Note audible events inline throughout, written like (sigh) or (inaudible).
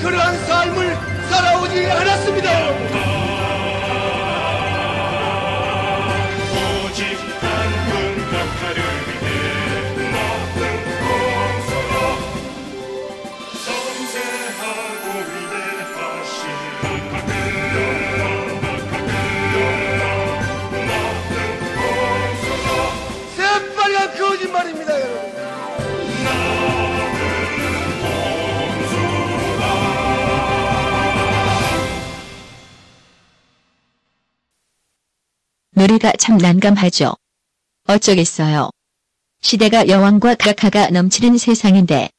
그러한 삶을 살아오지 않았습니다. 오직 단군 각하를 위해 모든 공수로 섬세하고 위대하신 각하들 모든 공수로 새빨간 거짓말입니다, 여러분. 노래가 참 난감하죠. 어쩌겠어요. 시대가 여왕과 각하가 넘치는 세상인데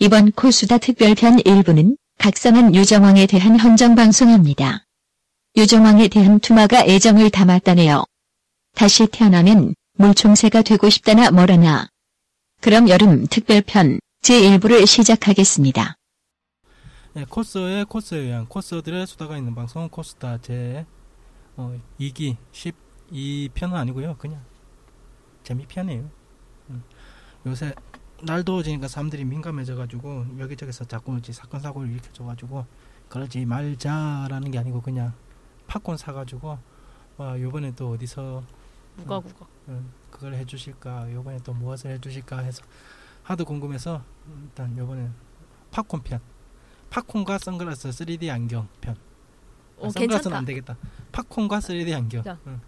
이번 코수다 특별편 1부는 각성한 유정왕에 대한 헌정방송합니다. 유정왕에 대한 투마가 애정을 담았다네요. 다시 태어나면 물총새가 되고 싶다나 뭐라나. 그럼 여름 특별편 제1부를 시작하겠습니다. 네, 코스의 코스에 의한 코스들의 수다가 있는 방송 코스다 제 어, 2기 12편은 아니고요. 그냥 재미 편이에요. 음. 요새 날 더워지니까 사람들이 민감해져가지고 여기저기서 자꾸 이제 사건 사고를 일으켜줘가지고 그러지 말자라는 게 아니고 그냥 팝콘 사가지고 와 요번에 또 어디서 무가구가. 음, 그걸 해주실까 요번에 또 무엇을 해주실까 해서 하도 궁금해서 일단 요번에 팝콘 편 팝콘과 선글라스 3D 안경 편 아, 어, 선글라스는 괜찮다. 안 되겠다 팝콘과 3D 안경 야. 응.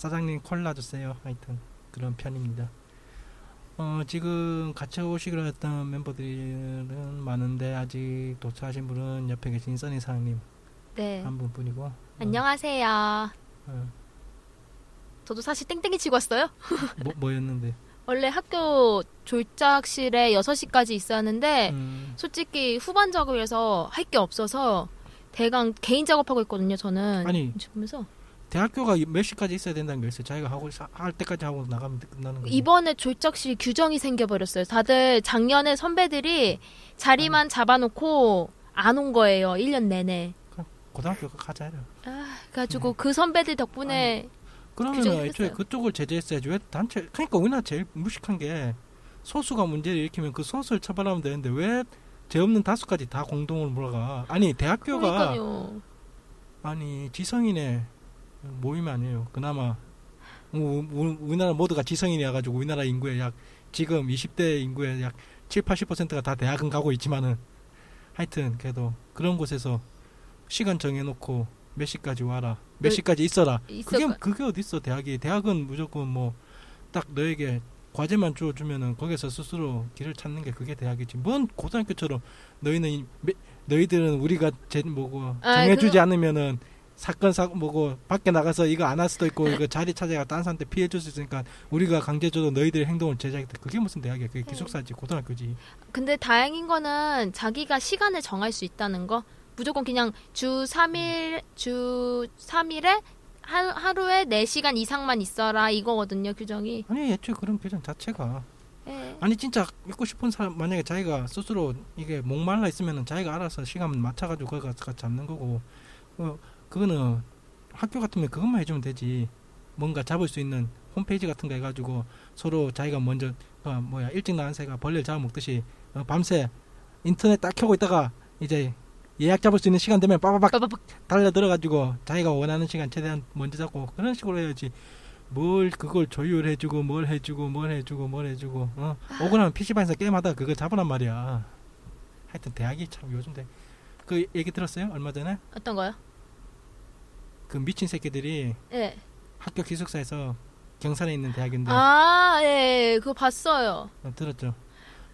사장님 콜라 주세요. 하여튼 그런 편입니다. 어, 지금 같이 오시기로 했던 멤버들은 많은데 아직 도착하신 분은 옆에 계신 써니 사장님 네. 한 분뿐이고. 어, 안녕하세요. 어, 저도 사실 땡땡이 치고 왔어요. (laughs) 뭐, 뭐였는데? 원래 학교 졸작실에 6시까지 있었는데 음, 솔직히 후반 작업이라서 할 게 없어서 대강 개인 작업하고 있거든요, 저는. 아니. 지금에서 대학교가 몇 시까지 있어야 된다는 게 있어요. 자기가 하고 사- 할 때까지 하고 나가면 끝나는 거예요. 이번에 졸작실 규정이 생겨버렸어요. 다들 작년에 선배들이 자리만 잡아놓고 안 온 거예요. 1년 내내. 고등학교 가자 해요. 아, 그래가지고 그 선배들 덕분에 그러면 애초에. 그쪽을 제재했어야지. 왜 단체? 그러니까 우리나라 제일 무식한 게 소수가 문제를 일으키면 그 소수를 처벌하면 되는데 왜 죄 없는 다수까지 다 공동을 몰아가? 아니 대학교가 그러니까요. 아니 지성인의 모임 아니에요. 그나마 우, 우리나라 모두가 지성인이어 가지고 우리나라 인구의 약 지금 20대 인구의 약 7, 80%가 다 대학은 가고 있지만은 하여튼 그래도 그런 곳에서 시간 정해놓고 몇 시까지 와라, 몇 네, 시까지 있어라. 그게. 그게 어디 있어 대학이? 대학은 무조건 뭐 딱 너에게 과제만 주어주면은 거기서 스스로 길을 찾는 게 그게 대학이지. 뭔 고등학교처럼 너희는 너희들은 우리가 제 뭐고 아, 정해주지 그거- 않으면은 사건 사고 뭐고 밖에 나가서 이거 안 할 수도 있고 이거 자리 찾아가 딴 사람한테 피해 줄 수 있으니까 우리가 강제 줘도 너희들의 행동을 제재하겠다. 그게 무슨 대학이야? 그게 기숙사지 고등학교지. 근데 다행인 거는 자기가 시간을 정할 수 있다는 거. 무조건 그냥 주 3일, 주 3일에 하, 하루에 4시간 이상만 있어라 이거거든요, 규정이. 아니 애초에 그런 규정 자체가 예. 아니 진짜 있고 싶은 사람 만약에 자기가 스스로 이게 목말라 있으면은 자기가 알아서 시간 맞춰가지고 거기 가서 잡는 거고 어, 그거는 학교 같으면 그것만 해주면 되지. 뭔가 잡을 수 있는 홈페이지 같은 거 해가지고 서로 자기가 먼저 어, 뭐야 일찍 나간 새가 벌레를 잡아먹듯이 어, 밤새 인터넷 딱 켜고 있다가 이제 예약 잡을 수 있는 시간 되면 빠바박 빠바박. 달려 들어가지고 자기가 원하는 시간 최대한 먼저 잡고 그런 식으로 해야지. 뭘 그걸 조율해주고 뭘 해주고 뭘 해주고 뭘 해주고 어? 억울하면 PC방에서 게임하다가 그걸 잡으란 말이야. 하여튼 대학이 참 요즘 대 그 얘기 들었어요? 얼마 전에? 어떤 거요? 그 미친 새끼들이 예. 학교 기숙사에서 경산에 있는 대학인데. 아, 예, 그거 봤어요. 어, 들었죠.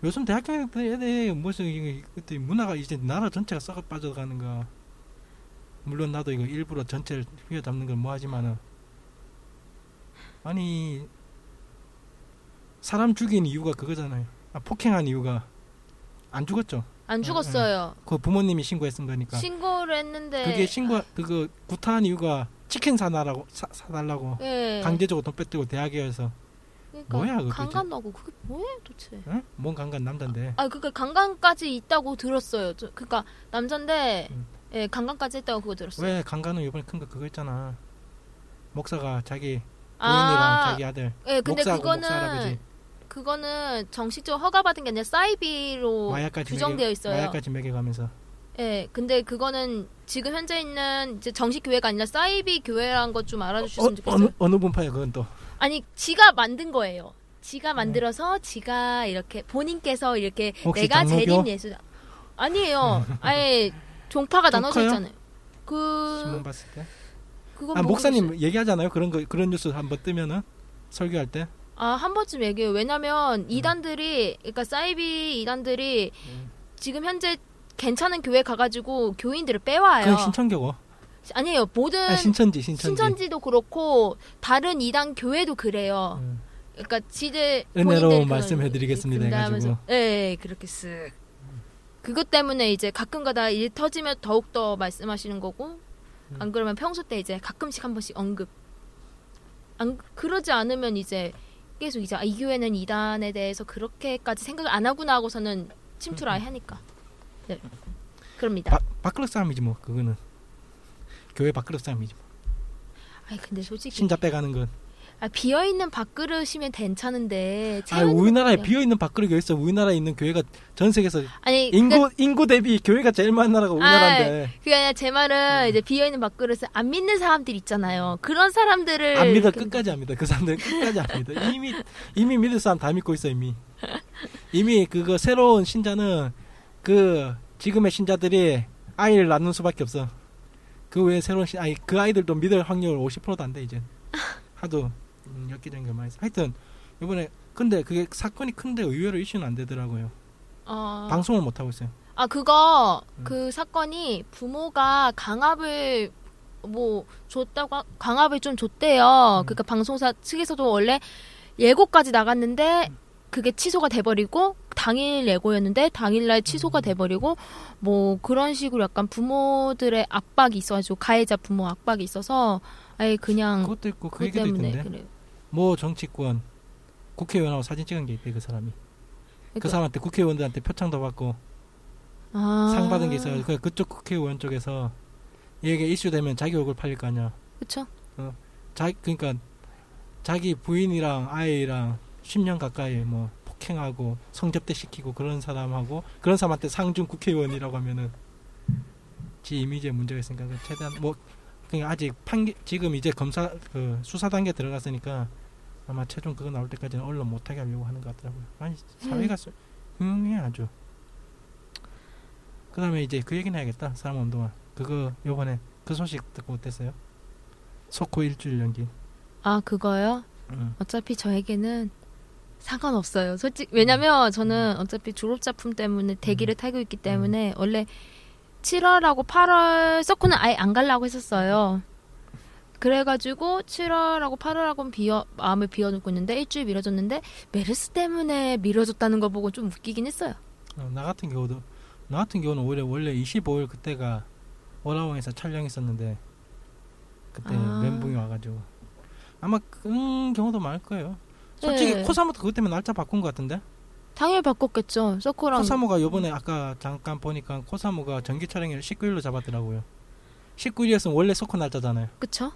요즘 대학교들 애들이 무슨 그때 문화가 이제 나라 전체가 썩어 빠져가는 거. 물론 나도 이거 일부러 전체를 휘어잡는 건 뭐하지만은. 아니 사람 죽인 이유가 그거잖아요. 아, 폭행한 이유가 안 죽었죠 안 죽었어요. 그 부모님이 신고했은 거니까 신고를 했는데. 그게 신고 그거 구타한 이유가 치킨 사달라고 사, 사달라고 예. 강제적으로 돈 뺏들고 대학에서 그러니까 뭐야, 그거 강간하고 그게 뭐예요, 도대체? 응? 뭔 강간 남잔데 아, 그니까 강간까지 있다고 들었어요. 저, 그니까 남잔데 음. 예, 강간까지 했다고 그거 들었어요. 왜 강간은 이번에 큰 거 그거 있잖아 목사가 자기 부인이랑 아, 자기 아들 예, 근데 목사하고 그거는 목사 할아버지 그거는 정식적으로 허가받은 게 아니라 사이비로 규정되어 있어요. 마약까지 먹여가면서 예, 예, 근데 그거는 지금 현재 있는 이제 정식 교회가 아니라 사이비 교회라는 것 좀 알아주셨으면 어, 좋겠어요. 어느 어느 분파야 그건 또. 아니, 지가 만든 거예요. 지가 만들어서 지가 이렇게 본인께서 이렇게 내가 장로교? 재림 예수 아니에요. (laughs) 아예 종파가 좀 나눠져? 있잖아요. 그 봤을 때. 그건 아 목사님. 얘기하잖아요. 그런 거 그런 뉴스 한번 뜨면은 설교할 때. 아, 한 번쯤 얘기해요. 음. 왜냐면 이단들이 그러니까 사이비 이단들이 지금 현재 괜찮은 교회 가가지고 교인들을 빼와요. 그건 신천교고. 아니에요. 모든 아, 신천지 신천지. 신천지 도 그렇고 다른 이단 교회도 그래요. 음. 그러니까 지들 본인들이 말씀해드리겠습니다 해가지고. 예, 예, 그렇게 쓱. 그것 때문에 이제 가끔가다 일 터지면 더욱 더 말씀하시는 거고 음. 안 그러면 평소 때 이제 가끔씩 한 번씩 언급. 안 그러지 않으면 이제 계속 이제 아, 이 교회는 이단에 대해서 그렇게까지 생각을 안 하구나 하고서는 침투를 아예 하니까. 네. 그럽니다. 바, 밥그릇 싸움이지 뭐 그거는. 교회 밥그릇 싸움이지. 뭐. 아니 근데 솔직히 신자 빼가는 건. 아, 비어 있는 밥그릇이면 괜찮은데 아 우리나라에. 비어 있는 밥그릇이 있어. 우리나라에 있는 교회가 전 세계에서 아니 인구 그러니까 인구 대비 교회가 제일 많은 나라가 우리나라인데 그게 아니라 제 말은 이제 비어 있는 밥그릇을 안 믿는 사람들 있잖아요. 그런 사람들을 안 믿어 끝까지 안 믿어. 그 사람들 끝까지 안 믿어. 이미 이미 믿을 사람 다 믿고 있어 이미. 이미 그거 새로운 신자는 그 지금의 신자들이 아이를 낳는 수밖에 없어. 그 외에 새로운 신 아니 그 아이들도 믿을 확률 50%도 안 돼 이제. 하도 음, 엽기적인 게 많이 있어. 하여튼 이번에 근데 그게 사건이 큰데 의외로 이슈는 안 되더라고요. 어, 방송을 못 하고 있어요. 아 그거 음. 그 사건이 부모가 강압을 뭐 줬다고 하- 강압을 좀 줬대요. 음. 그러니까 방송사 측에서도 원래 예고까지 나갔는데 그게 취소가 돼버리고 당일 예고였는데 당일날 취소가 음. 돼버리고 뭐 그런 식으로 약간 부모들의 압박이 있어가지고 가해자 부모 압박이 있어서 아예 그냥 그것도 있고 그 얘기도 때문에 있던데. 그래요. 뭐 정치권 국회의원하고 사진 찍은 게 있대 그 사람이. 그 그러니까- 사람한테 국회의원들한테 표창도 받고 아, 상 받은 게 있어요. 그 그쪽 국회의원 쪽에서 이게 이슈되면 자기 얼굴 팔릴 거 아니야. 그쵸? 자 그러니까 자기 부인이랑 아이랑 10년 가까이 뭐 폭행하고 성접대 시키고 그런 사람하고 그런 사람한테 상준 국회의원이라고 하면은 지 이미지에 문제가 있으니까 그 최대한 뭐 그냥 아직 판기 지금 이제 검사 그 수사 단계 들어갔으니까 아마 최종 그거 나올 때까지는 언론 못하게 하려고 하는 것 같더라고요. 아니 사회가 수- 흉해 아주. 그다음에 이제 그 얘기는 해야겠다. 사람 운동화 그거 요번에 그 소식 듣고 어땠어요? 소코 일주일 연기. 아 그거요? 응. 어차피 저에게는 상관없어요. 솔직 왜냐면 저는 어차피 졸업 작품 때문에 대기를 타고 있기 때문에 원래 7월하고 8월 서쿠는 아예 안 가려고 했었어요. 그래가지고 7월하고 8월하고는 비어 마음을 비워놓고 있는데 일주일 미뤄졌는데 메르스 때문에 미뤄졌다는 거 보고 좀 웃기긴 했어요. 어, 나 같은 경우도 나 같은 경우는 오히려 원래 25일 그때가 오라왕에서 촬영했었는데 그때 아. 멘붕이 와가지고 아마 그런 경우도 많을 거예요. 솔직히 네. 코사모도 그것 때문에 날짜 바꾼 것 같은데 당일 바꿨겠죠. 서쿠랑 코사모가 요번에 아까 잠깐 보니까 코사모가 정기 촬영일 19일로 잡았더라고요. 19일이었으면 원래 소코 날짜잖아요. 그쵸?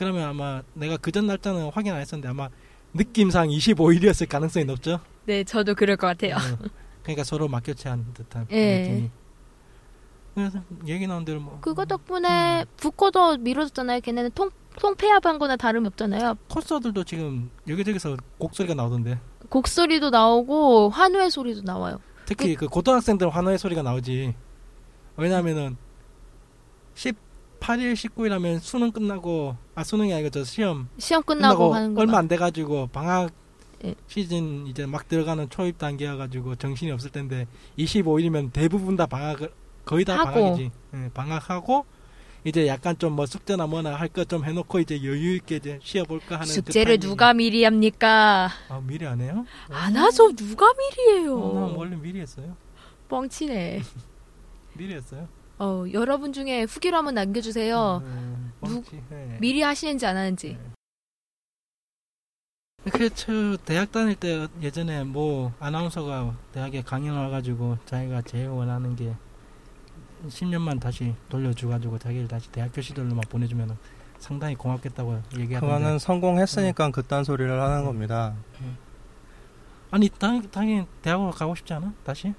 그러면 아마 내가 그전 날짜는 확인 안 했었는데 아마 느낌상 25일이었을 가능성이 높죠. 네, 저도 그럴 것 같아요. 어, 그러니까 서로 막교체한 듯한 예. 느낌이. 그래서 얘기 나온 대로 뭐 그거 덕분에 부코도 미뤄졌잖아요. 걔네는 통 통폐합한 거나 다름이 없잖아요. 코스들도 지금 여기저기서 곡소리가 나오던데 곡소리도 나오고 환호의 소리도 나와요. 특히 그 고등학생들 환호의 소리가 나오지 왜냐하면은 18일 19일 하면 수능 끝나고 아 수능이 아니고 저 시험 시험 끝나고, 끝나고. 얼마 안 돼 가지고 방학 예. 시즌 이제 막 들어가는 초입 단계여 가지고 정신이 없을 텐데 25일이면 대부분 다 방학을 거의 다 하고. 방학이지 예, 방학하고 이제 약간 좀 뭐 숙제나 뭐나 할 것 좀 해놓고 이제 여유 있게 이제 쉬어볼까 하는 그 숙제를 누가 미리 합니까? 아 미리 안 해요? 안 하죠. 누가 미리 해요? 어, 난 원래 미리 했어요. 뻥치네. (laughs) 미리 했어요. 어, 여러분 중에 후기로 한번 남겨주세요. 음, 누- 네. 미리 하시는지 안 하는지. 그저 대학 다닐 때 예전에 뭐 아나운서가 대학에 강연 와가지고 자기가 제일 원하는 게 10년만 다시 돌려줘가지고 자기를 다시 대학교 시절로만 보내주면 상당히 고맙겠다고 얘기하던데 그거는 성공했으니까 그딴 소리를 하는 겁니다. 아니 당, 당연히 대학으로 가고 싶지 않아? 다시?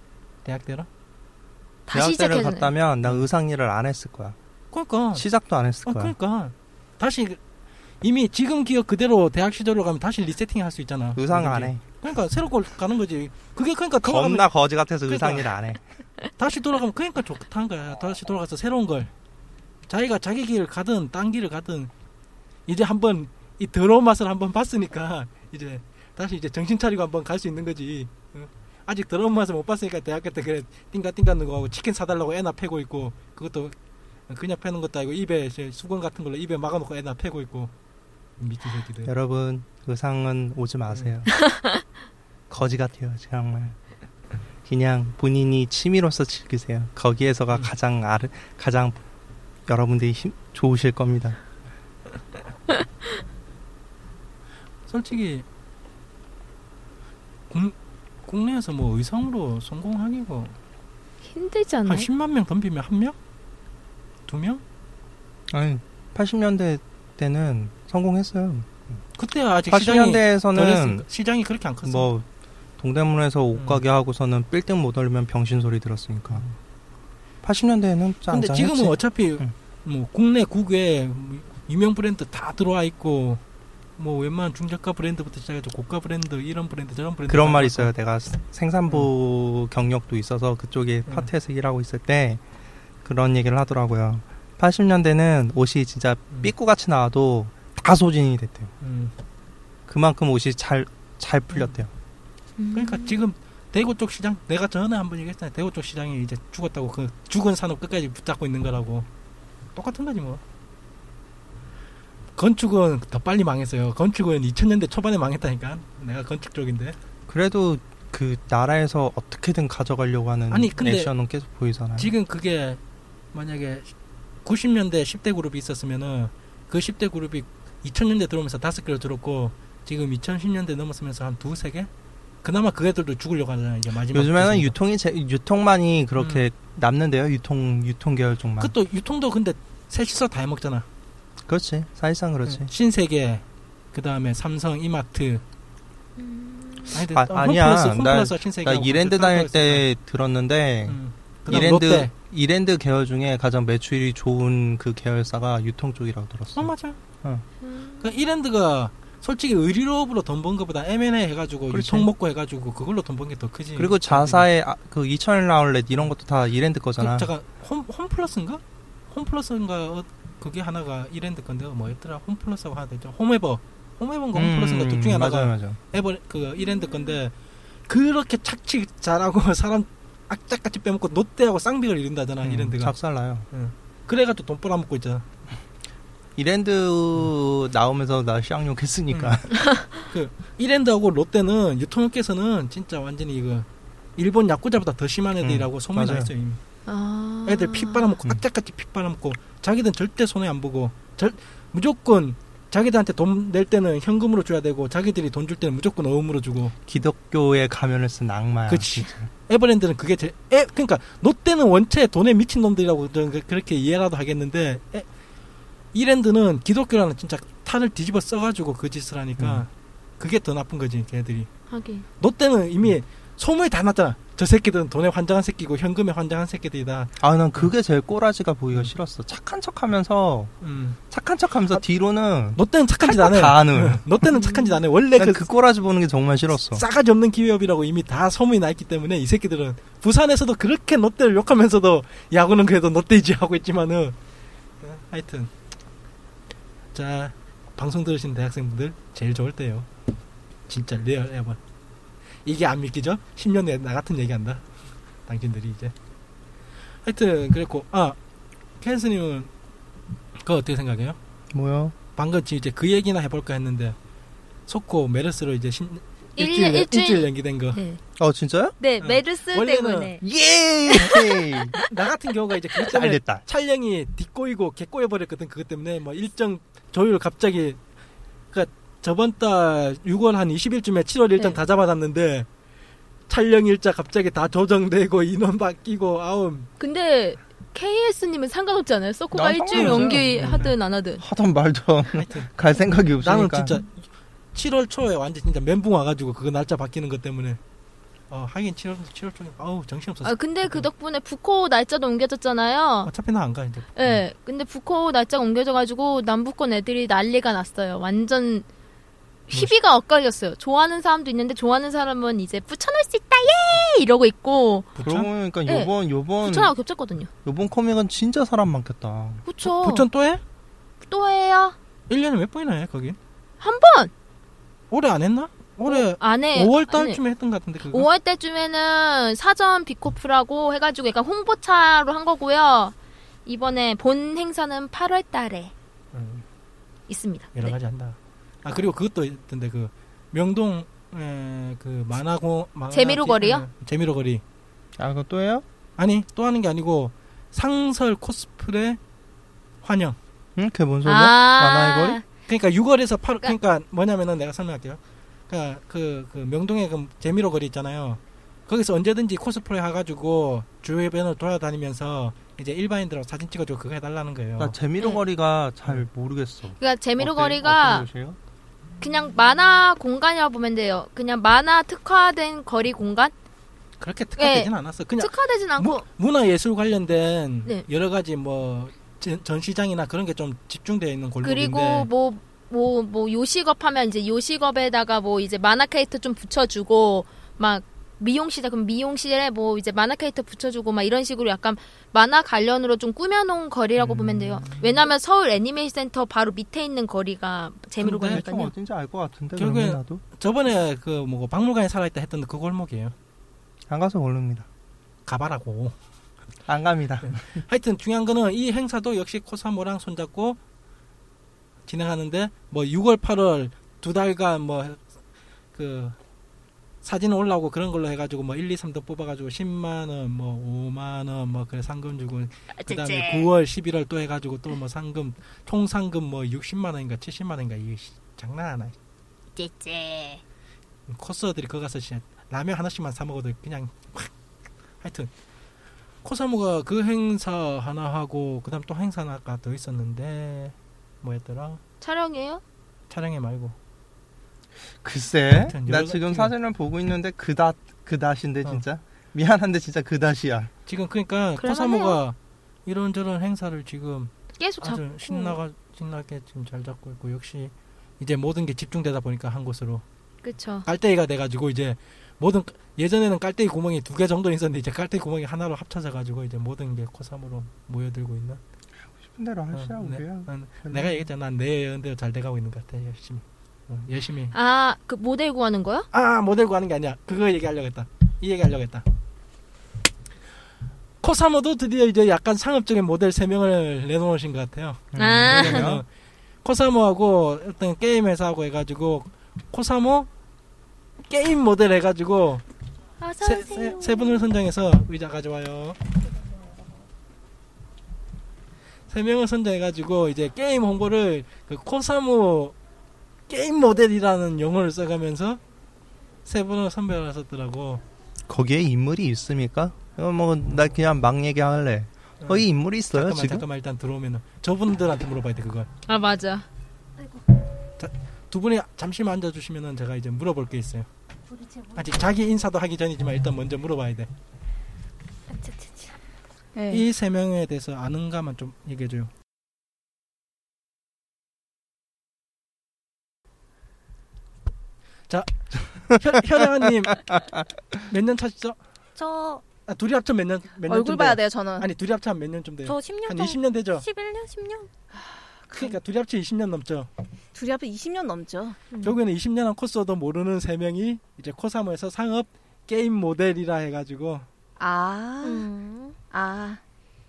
대학대로? 다시 대학대를 시작해야 갔다면 나 의상 일을 안 했을 거야. 그러니까 시작도 안 했을 어, 거야. 그러니까 다시 그- 이미 지금 기억 그대로 대학 시절로 가면 다시 리세팅 할 수 있잖아. 의상 안? 해. 그러니까 새로 걸 가는 거지. 그게 그러니까 겁나 거지 같아서 그러니까. 의상 일안 해. (laughs) 다시 돌아가면 그러니까 좋다는 거야. 다시 돌아가서 새로운 걸 자기가 자기 길을 가든 딴 길을 가든 이제 한번 이 더러운 맛을 한번 봤으니까 이제 다시 이제 정신 차리고 한번 갈 수 있는 거지. 어? 아직 더러운 맛을 못 봤으니까 대학교 때 그래 띵가띵가 넣는 거하고 치킨 사달라고 애나 패고 있고 그것도 그냥 패는 것도 아니고 입에 이제 수건 같은 걸로 입에 막아놓고 애나 패고 있고 미친 새끼들. 여러분 의상은 오지 마세요. (laughs) 거지 같아요 정말. 그냥 본인이 취미로서 즐기세요. 거기에서가 음. 가장 아르 가장 여러분들이 힘, 좋으실 겁니다. (laughs) 솔직히 국, 국내에서 뭐 의상으로 성공하기고 힘들지 한 않나요? 10만 명 덤비면 한 명? 두 명? 아니 80년대 때는 성공했어요. 그때 아직 시장이 80년대에서는 덜했으니까. 시장이 그렇게 안 컸어. 뭐 동대문에서 음. 옷가게 하고서는 빌딩 못 올리면 병신 소리 들었으니까. 80년대에는 근데 지금은 어차피 응. 뭐 국내 국외 뭐 유명 브랜드 다 들어와 있고 뭐 웬만한 중저가 브랜드부터 시작해서 고가 브랜드 이런 브랜드 저런 브랜드 그런 다 말. 있어요. 내가 생산부 경력도 있어서 그쪽에 음. 파트에서 일하고 있을 때 그런 얘기를 하더라고요. 80년대는 옷이 진짜 음. 삐꾸 같이 나와도 다 소진이 됐대요. 음. 그만큼 옷이 잘, 잘 풀렸대요. 음. 그러니까 지금 대구 쪽 시장 내가 전에 한번 얘기했잖아요. 대구 쪽 시장이 이제 죽었다고 그 죽은 산업 끝까지 붙잡고 있는 거라고 똑같은 거지 뭐. 건축은 더 빨리 망했어요. 건축은 2000년대 초반에 망했다니까. 내가 건축 쪽인데. 그래도 그 나라에서 어떻게든 가져가려고 하는 아니, 근데 액션은 계속 보이잖아요. 지금 그게 만약에 90년대 10대 그룹이 있었으면은 그 10대 그룹이 2000년대 들어오면서 다섯 개로 들었고 지금 2010년대 넘었으면서 한 두세 개? 그나마 그 애들도 죽으려고 하잖아요. 이제 마지막. 요즘에는 기세가. 유통이 제, 유통만이 그렇게 남는데요. 유통 유통 계열 쪽만. 음. 그것도 유통도 근데 셋이서 다 해먹잖아. 그렇지. 사실상 그렇지. 응. 신세계, 그 다음에 삼성, 이마트. 음. 아니, 아. 홈플러스, 나- 홈플러스, 신세계. 나 이랜드 다닐 때 들었는데 음. 이랜드 롯데. 이랜드 계열 중에 가장 매출이 좋은 그 계열사가 유통 쪽이라고 들었어. 어 맞아. 음. 그 이랜드가 솔직히 의류업으로 돈 번 것보다 M&A 해가지고. 유통 먹고 해가지고 그걸로 돈 번 게 더 크지. 그리고 자사의 아, 그 2000일 아울렛 이런 것도 다 이랜드 거잖아. 그, 잠깐 홈 홈플러스인가? 홈플러스인가 어, 그게 하나가 이랜드 건데 뭐였더라? 홈플러스하고 하나 되죠. 홈에버. 홈에버인가 홈플러스인가 둘 중에 하나가 음, 맞아요, 맞아요. 에버 그 이랜드 건데 그렇게 착취 잘하고 (laughs) 사람 악착같이 빼먹고 롯데하고 쌍벽을 이룬다잖아 음, 이랜드가. 작살나요. 그래가지고 돈 빨아먹고 있잖아. 이랜드 나오면서 나 시향욕 했으니까. 음. 이랜드하고 롯데는 유통업계에서는 진짜 완전히 이거 일본 야쿠자보다 더 심한 애들이라고 소문이 나. 있어요 이미. 아. 애들 피 빨아먹고 음. 악착같이 피 빨아먹고 자기들은 절대 손해 안 보고 절 무조건 자기들한테 돈 낼 때는 현금으로 줘야 되고 자기들이 돈 줄 때는 무조건 어음으로 주고 기독교의 가면을 쓴 악마야. 그치. 진짜. 에버랜드는 그게 제 에, 그러니까 롯데는 원체 돈에 미친 놈들이라고 그- 그렇게 이해라도 하겠는데 에, 이랜드는 기독교라는 진짜 탄을 뒤집어 써가지고 그 짓을 하니까 음. 그게 더 나쁜 거지 걔들이 하긴. 롯데는 이미 소문이 다 났잖아 저 새끼들은 돈에 환장한 새끼고 현금에 환장한 새끼들이다 아, 난 그게 제일 꼬라지가 보기가 싫었어. 착한 척하면서 음. 착한 척하면서 뒤로는 롯데는 착한 짓할안거해다 하는. 롯데는 착한 짓 안 해 원래 난그그 꼬라지 보는 게 정말 싫었어. 싸가지 없는 기업이라고 이미 다 소문이 나 있기 때문에 이 새끼들은 부산에서도 그렇게 롯데를 욕하면서도 야구는 그래도 롯데이지 하고 있지만은 어, 하여튼 자 방송 들으신 대학생분들 제일 좋을 때요 진짜 real ever 이게 안 믿기죠? 10년 후에 나 같은 얘기한다 당신들이 이제 하여튼 그랬고 아 캔스님은 그거 어떻게 생각해요? 뭐요? 방금 지금 이제 그 얘기나 해볼까 했는데 서코 메르스로 이제 신, 일- 일주일, 일주일- 일주일 연기된 거. 네. 어, 진짜요? 네, 어. 메르스 원래는 때문에. 예! (laughs) 나 같은 경우가 이제 그것 잘 때문에. 촬영이 뒷꼬이고 개꼬여 버렸거든. 그것 때문에 뭐 일정 조율 갑자기 그러니까 저번 달 6월 한 20일쯤에 7월 일정 네. 다 잡아놨는데 촬영 일자 갑자기 다 조정되고 (laughs) 인원 바뀌고 아우 근데 KS님은 상관없지 않아요? 서코가 난 일주일 상관없어요. 연기 음. 하든 안 하든. 하던 말던 하여튼 (laughs) 갈 생각이 없으니까. 나는 진짜 7월 초에 완전 진짜 멘붕 와가지고 그거 날짜 바뀌는 것 때문에 어, 하긴 7월 7월 중에 아우 정신 없었어. 아 근데 그 덕분에 부코 날짜도 옮겨졌잖아요. 어차피 나 안 가 이제. 예. 네, 근데 부코 날짜가 옮겨져가지고 남부권 애들이 난리가 났어요. 완전 희비가 엇갈렸어요. 좋아하는 사람도 있는데 좋아하는 사람은 이제 붙여놓을 수 있다 예 이러고 있고 그러고 부천? 보니까 네. 요번 요번 부천하고 겹쳤거든요. 요번 코믹은 진짜 사람 많겠다. 그쵸. 부천 또 해? 또 해요. 1년에 몇 번이나 해 거기? 한 번. 올해 안 했나? 올해 안에 5월 안에. 달쯤에 했던 것 같은데 그거. 5월 때쯤에는 사전 비코프라고 해가지고 약간 홍보차로 한 거고요. 이번에 본 행사는 8월 달에 음, 있습니다. 여러 네. 가지 한다. 아 그리고 그것도 있던데 그 명동 에, 그 만화고 만화 재미로 거리요? 에, 재미로 거리. 아 그거 또 해요? 아니 또 하는 게 아니고 상설 코스프레 환영. 응? 그게 뭔 소리야? 아, 만화의 거리? 그러니까 6월에서 8월 그러니까- 그러니까 뭐냐면은 내가 설명할게요. 그러니까 그, 그 명동에 그 재미로 거리 있잖아요. 거기서 언제든지 코스프레 해가지고 주변을 돌아다니면서 이제 일반인들하고 사진 찍어주고 그거 해달라는 거예요. 나 재미로 네. 거리가 잘 모르겠어. 그러니까 재미로 어때? 거리가 어떤 곳이에요? 그냥 만화 공간이라고 보면 돼요. 그냥 만화 특화된 거리 공간? 그렇게 특화되진 않았어. 그냥 특화되진 않고 문화 예술 관련된 네. 여러 가지 뭐 전- 전시장이나 그런 게 좀 집중되어 있는 골목인데 그리고 뭐 뭐 뭐 요식업 하면 이제 요식업에다가 뭐 이제 만화 캐릭터 좀 붙여주고 막 미용실에 그럼 미용실에 뭐 이제 만화 캐릭터 붙여주고 막 이런 식으로 약간 만화 관련으로 좀 꾸며놓은 거리라고 음. 보면 돼요. 왜냐하면 서울 애니메이션 센터 바로 밑에 있는 거리가 재미로 거니까요. 어딘지 알 것 같은데 나도 저번에 그 뭐 박물관에 살아있다 했던 그 골목이에요. 안 가서 모릅니다. 가봐라고. 안 갑니다. 하여튼 중요한 거는 이 행사도 역시 코사모랑 손잡고 진행하는데 뭐 6월 8월 두 달간 뭐 그 사진 올라오고 그런 걸로 해가지고 뭐 1, 2, 3도 뽑아가지고 10만 원, 뭐 5만 원, 뭐 그래 상금 주고 그다음에 9월, 11월 또 해가지고 또 뭐 상금 총 상금 뭐 60만 원인가 70만 원인가 이게 씨, 장난 아니야. 째째. 코스들이 거기 가서 진짜 라면 하나씩만 사 먹어도 그냥 확 하여튼 코사모가 그 행사 하나 하고 그다음 또 행사 하나 아까 더 있었는데 뭐였더라 촬영이에요? 촬영회 말고 글쎄, 나 지금 사진을 보고 있는데 그닷 그닷인데 어. 진짜 미안한데 진짜 그닷이야. 지금 그러니까. 코사모가 이런저런 행사를 지금 계속 아주 신나가 신나게 지금 잘 잡고 있고 역시 이제 모든 게 집중되다 보니까 한 곳으로 그쵸. 깔때기가 돼가지고 이제 모든 예전에는 깔때기 구멍이 두 개 정도 있었는데 이제 깔때기 구멍이 하나로 합쳐져 가지고 이제 모든 게 코사모로 모여들고 있는 싶은 대로 하시라고 어, 네. 그래요. 난- 내가 얘기했잖아 난내 연대로 잘 돼가고 있는 것 같아 열심히 어, 열심히 아 그 모델 구하는 거요? 아 모델 구하는 게 아니야 그거 얘기하려고 했다 이 얘기 하려고 했다 코사모도 드디어 이제 약간 상업적인 모델 3명을 내놓으신 것 같아요 아. 왜냐면 코사모하고 어떤 게임 회사하고 해가지고 코사모 게임 모델 해가지고 세. 세, 세 분을 선정해서 의자 가져와요. 세 명을 선정해가지고 이제 게임 홍보를 그 코사모 게임 모델이라는 용어를 써가면서 세 분을 선별하셨더라고. 거기에 인물이 있습니까? 어, 뭐나 그냥 막 얘기할래. 거기 인물이 있어요 잠깐만 지금? 잠깐만 일단 들어오면은 저분들한테 물어봐야 돼 그걸. 아 맞아. 두 분이 잠시만 앉아주시면은 제가 이제 물어볼 게 있어요. 아직 자기 인사도 하기 전이지만 일단 먼저 물어봐야 돼. 네. 이세 명에 대해서 아는가만 좀 얘기해줘요. 자, 현, 현아님 몇 년 차시죠? 저 아, 둘이 합쳐 몇 년? 몇 얼굴 봐야 돼요? 돼요, 저는. 아니 둘이 합쳐 몇 년쯤 돼요? 저 10년 한 정도. 20년 되죠? 11년, 10년. 그러니까 둘이 합쳐 20년 넘죠. 둘이 합해 20년 넘죠. 결국에는 20년 한 코스도 모르는 세 명이 이제 코사모에서 상업 게임 모델이라 해가지고 아, 음. 아,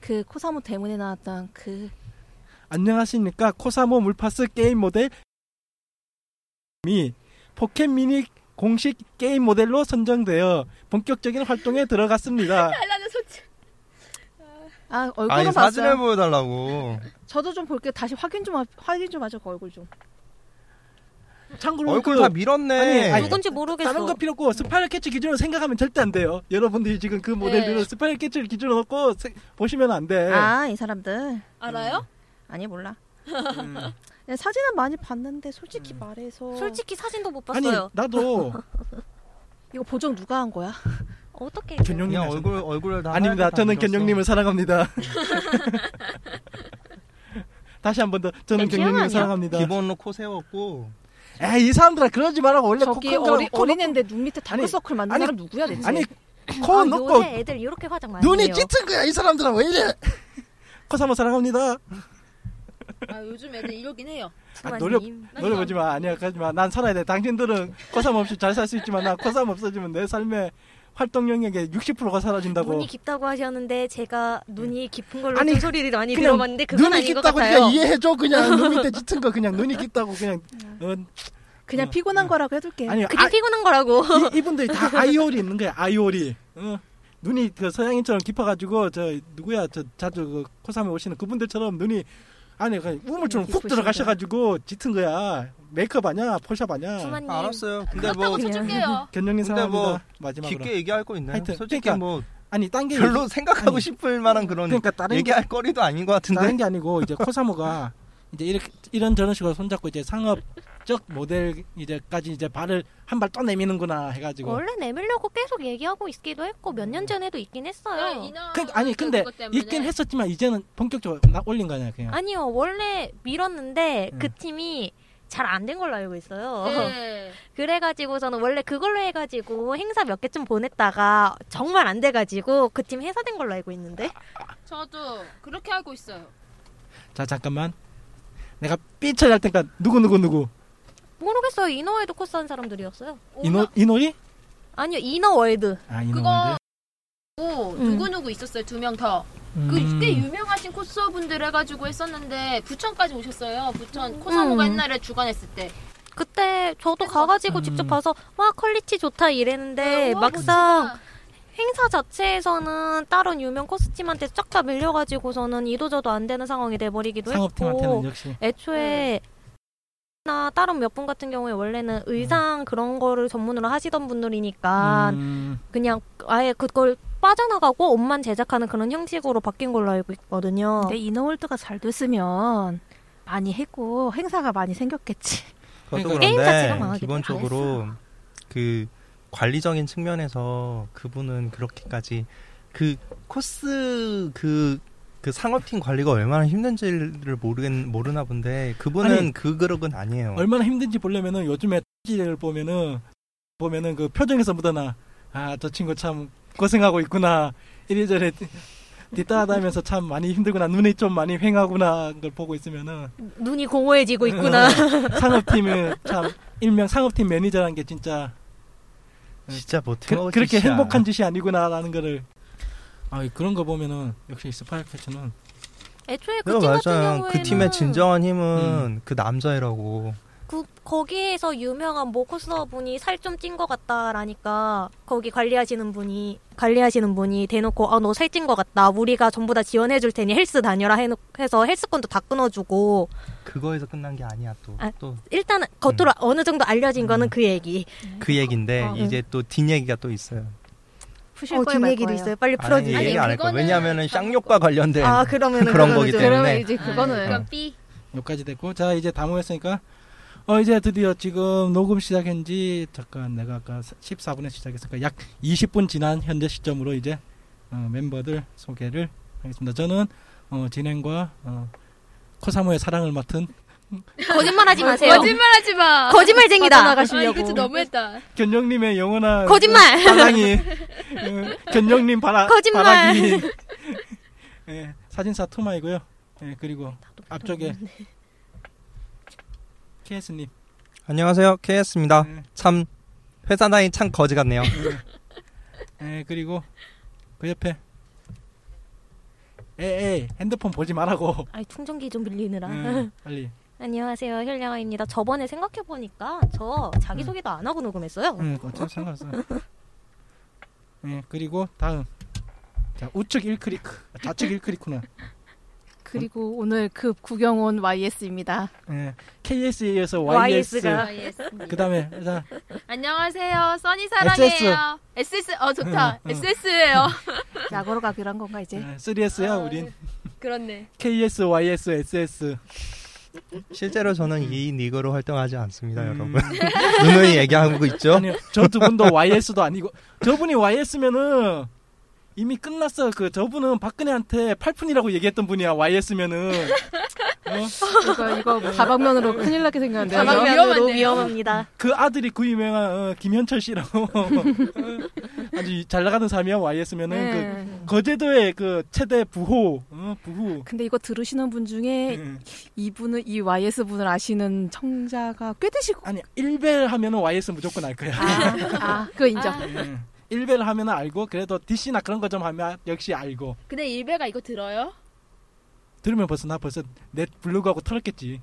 그 코사모 때문에 나왔던 그 안녕하십니까 코사모 물파스 게임 모델 미 포켓 미니 공식 게임 모델로 선정되어 본격적인 활동에 들어갔습니다. (laughs) 아 얼굴은 아니 봤어요. 사진을 보여달라고. 저도 좀 볼게요. 다시 확인 좀 하- 확인 좀 하죠. 그 얼굴 좀. 참고로 얼굴 그 다 밀었네. 아니, 아니, 누군지 모르겠어. 다른 거 필요 없고 스파이럴 캣츠 기준으로 생각하면 절대 안 돼요. 여러분들이 지금 그 모델들을 네. 스파이럴 캣츠를 기준으로 놓고 세- 보시면 안 돼. 아, 이 사람들. 알아요? 아니 몰라. 음. 네, 사진은 많이 봤는데 솔직히 말해서 솔직히 사진도 못 아니 봤어요. 나도 (laughs) 이거 보정 누가 한 거야? (laughs) 어떻게 하셨- 얼굴 얼굴을 다 아닙니다. 저는. 견룡님을 사랑합니다. (laughs) 다시 한 번 더 저는 네, 견룡님을 아니야? 사랑합니다. 기본으로 코 세웠고 에이 이 사람들아 그러지 말라고 원래 저기 코큰 어리, 코 어린애인데 눈 밑에 아니, 다크서클 만든 아니, 사람 누구야 대체? 아니 코 아, 넣고 요새 애들 이렇게 화장 많이 눈이 해요. 짙은 거야 이 사람들아 왜 이래? 코사모 사랑합니다. 아 요즘 애들 이러긴 해요. 아, 노력. 노력 보지 마 아니야 가지 마. 난 살아야 돼. 당신들은 코삼 없이 잘 살 수 있지만 나 코삼 없어지면 내 삶의 활동 영역의 60%가 사라진다고. 눈이 깊다고 하셨는데 제가 눈이 깊은 걸로 아니, 좀 소리를 많이 들어봤는데 그건 눈이 아닌 것 깊다고 같아요. 그냥 이해해줘 그냥 눈 밑에 (laughs) 짙은 거 그냥 눈이 깊다고 그냥 어, 그냥 어, 피곤한 거라고 해둘게. 아니 그냥 아, 피곤한 거라고. 이, 이분들이 다 아이오리 있는 거야 아이오리 어. 눈이 그 서양인처럼 깊어가지고 저 누구야 저 자주 그 코삼에 오시는 그분들처럼 눈이 안에 그 우물처럼 훅. 들어가셔가지고 짙은 거야 메이크업 아니야 폴샵 아니야 부모님. 알았어요. 근데 뭐 쳐줄게요. 견령님 근데 사랑합니다 뭐 마지막으로 깊게 얘기할 거 있나요? 하여튼, 솔직히 그러니까 뭐 아니 딴 게 별로 생각하고 아니, 싶을 만한 그런 그러니까 다른 게 얘기할 거리도 아닌 것 같은데. 다른 게 아니고 이제 코사모가 이제 이렇게 이런 저런 식으로 손잡고 이제 상업 적 모델 이제까지 이제 발을 한 발 또 내미는구나 해가지고 원래 내밀려고 계속 얘기하고 있기도 했고 몇 년 전에도 있긴 했어요. 그러니까 아니 근데 있긴 했었지만 이제는 본격적으로 나 올린 거 아니야 그냥 아니요 원래 밀었는데 음. 그 팀이 잘 안 된 걸로 알고 있어요. 네. (laughs) 그래가지고서는 원래 그걸로 해가지고 행사 몇 개쯤 보냈다가 정말 안 돼가지고 그 팀 해사된 걸로 알고 있는데 저도 그렇게 알고 있어요. 자 잠깐만 내가 삐 쳐야 할 테니까 누구 누구 누구 모르겠어요 이너월드 코스 한 사람들이었어요. 이노 이노리 아니요 이너월드 아 그거 이노리 고 음. 누구 누구 있었어요 두 명 더. 음. 그꽤 유명하신 코스어분들 해가지고 했었는데 부천까지 오셨어요. 부천 코사모가 음. 옛날에 주관했을 때. 그때 저도 가가지고 음. 직접 봐서 와 퀄리티 좋다 이랬는데 네, 와, 막상 멋지다. 행사 자체에서는 다른 유명 코스팀한테 쫙 다 밀려가지고서는 이도저도 안 되는 상황이 돼버리기도 상업팀한테는 했고 역시 애초에 나 다른 몇 분 같은 경우에 원래는 의상 그런 거를 전문으로 하시던 분들이니까 음, 그냥 아예 그걸 빠져나가고 옷만 제작하는 그런 형식으로 바뀐 걸로 알고 있거든요. 근데 이너월드가 잘 됐으면 많이 했고 행사가 많이 생겼겠지. 그러니까 게임 자체가 망하긴 기본적으로 그 관리적인 측면에서 그분은 그렇게까지 그 코스 그, 그 상업팀 관리가 얼마나 힘든지를 모르겠, 모르나 본데 그분은 아니, 그 그릇은 아니에요. 얼마나 힘든지 보려면은 요즘에 를 보면은 보면은 그 표정에서 묻어나 아 저 친구 참 고생하고 있구나 이리저리 뒤- 뒤따라다니면서 참 많이 힘들구나 눈이 좀 많이 횡하구나 걸 보고 있으면은 눈이 공허해지고 있구나. 상업팀은 참 일명 상업팀 매니저라는 게 진짜 진짜 뭐 그, 그렇게. 행복한 짓이 아니구나라는 거를 아 그런 거 보면은 역시 스파이캐쳐는 애초에 그 팀 같은 말했잖아요. 경우에는 그 팀의 진정한 힘은 음. 그 남자애라고. 그 거기에서 유명한 모코스터 분이 살 좀 찐 것 같다라니까 거기 관리하시는 분이 관리하시는 분이 대놓고 아너 살 찐 것 같다 우리가 전부 다 지원해 줄 테니 헬스 다녀라 해놓, 해서 헬스권도 다 끊어주고 그거에서 끝난 게 아니야 또. 아, 또 일단은 겉으로 어느 정도 알려진 거는 음. 그 얘기 그 얘긴데 어, 이제 또 뒷 얘기가 또 있어요. 푸실 어, 거예요, 말 뒷얘기도 거예요? 있어요 빨리 아니, 풀어주세요 얘기 안할 거야. 그거는 왜냐하면은 참- 쌍욕과 관련된 아 그러면은 그런 거기 좀- 때문에. 그러면 이제 그거는 어. 그럼 B. 여기까지 됐고 자 이제 다 모였으니까 어 이제 드디어 지금 녹음 시작한 지 잠깐 내가 아까 14분에 시작했으니까 약 20분 지난 현재 시점으로 이제 어, 멤버들 소개를 하겠습니다. 저는 어, 진행과 어, 코사모의 사랑을 맡은 거짓말하지 마세요 거짓말하지 마. 거짓말쟁이다 아 나가시려고. 이거 진짜 너무했다. 견영님의 영원한 거짓말! 바랑이 어, 견영님 바라 거짓말! 바라기 예, 사진사 투마이고요. 예, 그리고 앞쪽에 KS님 안녕하세요. KS입니다. 예, 참 회사 나이 참 거지 같네요. 예, 그리고 그 옆에 에에 핸드폰 보지 말라고 아이 충전기 좀 빌리느라 예, 빨리 안녕하세요 혈량아입니다 저번에 생각해보니까 저 자기소개도 안 하고 녹음했어요 응, 어차피 상관없어. 예, 그리고 다음. 자, 우측 1클릭, 좌측 1클릭구나. 그리고 오늘 급 구경 온 YS입니다. 예, KS에 이어서 YS. YS가. 그 다음에, 자, 안녕하세요. 써니 사랑해요. SS. 어 좋다. 응, 응. SS예요. 약으로 가기로 한 건가 이제? 예, 3S야, 아, 우린. 그렇네. KS, YS, SS. 실제로 저는 이 니거로 활동하지 않습니다, 음. 여러분. (laughs) 누누이 얘기하고 있죠? 아니요, 저 두 분도 YS도 아니고 저분이 YS면은 이미 끝났어. 그 저분은 박근혜한테 팔푼이라고 얘기했던 분이야. YS면은 어? 이거 이거 다방면으로 큰일 나게 생겼는데. 다방면으로. 위험합니다. 그 아들이 그 유명한 어, 김현철 씨라고 어, (laughs) 아주 잘 나가는 사람이야. YS면은 네. 그 거제도의 그 최대 부호 어, 부호. 근데 이거 들으시는 분 중에 음. 이분을 이 YS 분을 아시는 청자가 꽤 거. 아니 일벨 하면은 YS 무조건 알 거야. 아, 아, 그거 인정. 음. 일벨 하면은 알고 그래도 DC나 그런 거 좀 하면 역시 알고 근데 일베가 이거 들어요? 들으면 벌써 나 벌써 넷 블로그하고 털었겠지.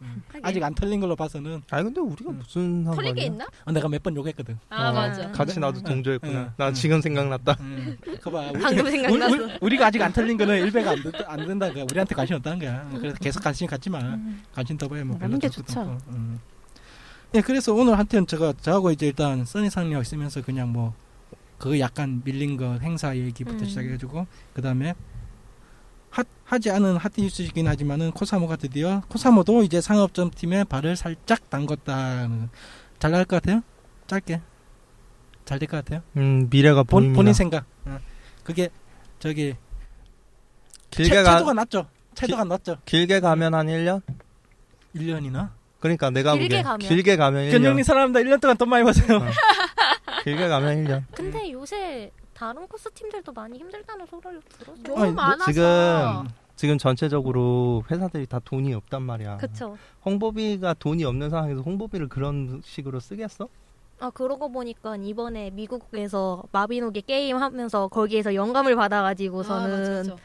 음. 아직 안 털린 걸로 봐서는 아니, 근데 우리가 무슨 털린 게 상관이야? 있나? 어, 내가 몇 번 욕했거든. 아 어, 맞아. 같이 나도 응. 동조했구나. 나 응. 지금 생각났다. 음. 그거 봐. 우리, 방금 생각났어. 우리, 가 아직 안 털린 거는 일배가 안, 된- 안 거야. 우리한테 관심 없다는 거야. 그래서 계속 관심 갖지 마. 관심 더 봐야 뭐게 좋지도 좋죠. 않고. 음. 예, 그래서 오늘 한텐 제가 저하고 이제 일단 써니 상력 있으면서 그냥 뭐 그거 약간 밀린 거 행사 얘기부터 음. 시작해가지고 그 다음에 하, 하지 않은 핫 뉴스이긴 하지만은 코사모가 드디어 코사모도 이제 상업점 팀에 발을 살짝 담궜다. 잘 나갈 것 같아요? 짧게 잘 될 것 같아요? 음, 미래가 본, 보입니다. 본인 생각. 어. 그게 저기 길게 채, 가, 채도가 낮죠. 채도가 낮죠. 길게 가면 한 1년? 1년이나. 그러니까 내가 길게 보기엔 가면? 길게 가면 1년. 견영님 사랑합니다. 1년 동안 돈 많이 버세요. 어. 길게 가면 1년. 근데 요새 다른 코스 팀들도 많이 힘들다는 소리를 들었어요. 너무 아니, 많아서. 지금 지금 전체적으로 회사들이 다 돈이 없단 말이야. 그쵸. 홍보비가 돈이 없는 상황에서 홍보비를 그런 식으로 쓰겠어? 아 그러고 보니까 이번에 미국에서 마비노기 게임 하면서 거기에서 영감을 아, 받아가지고서는 맞아.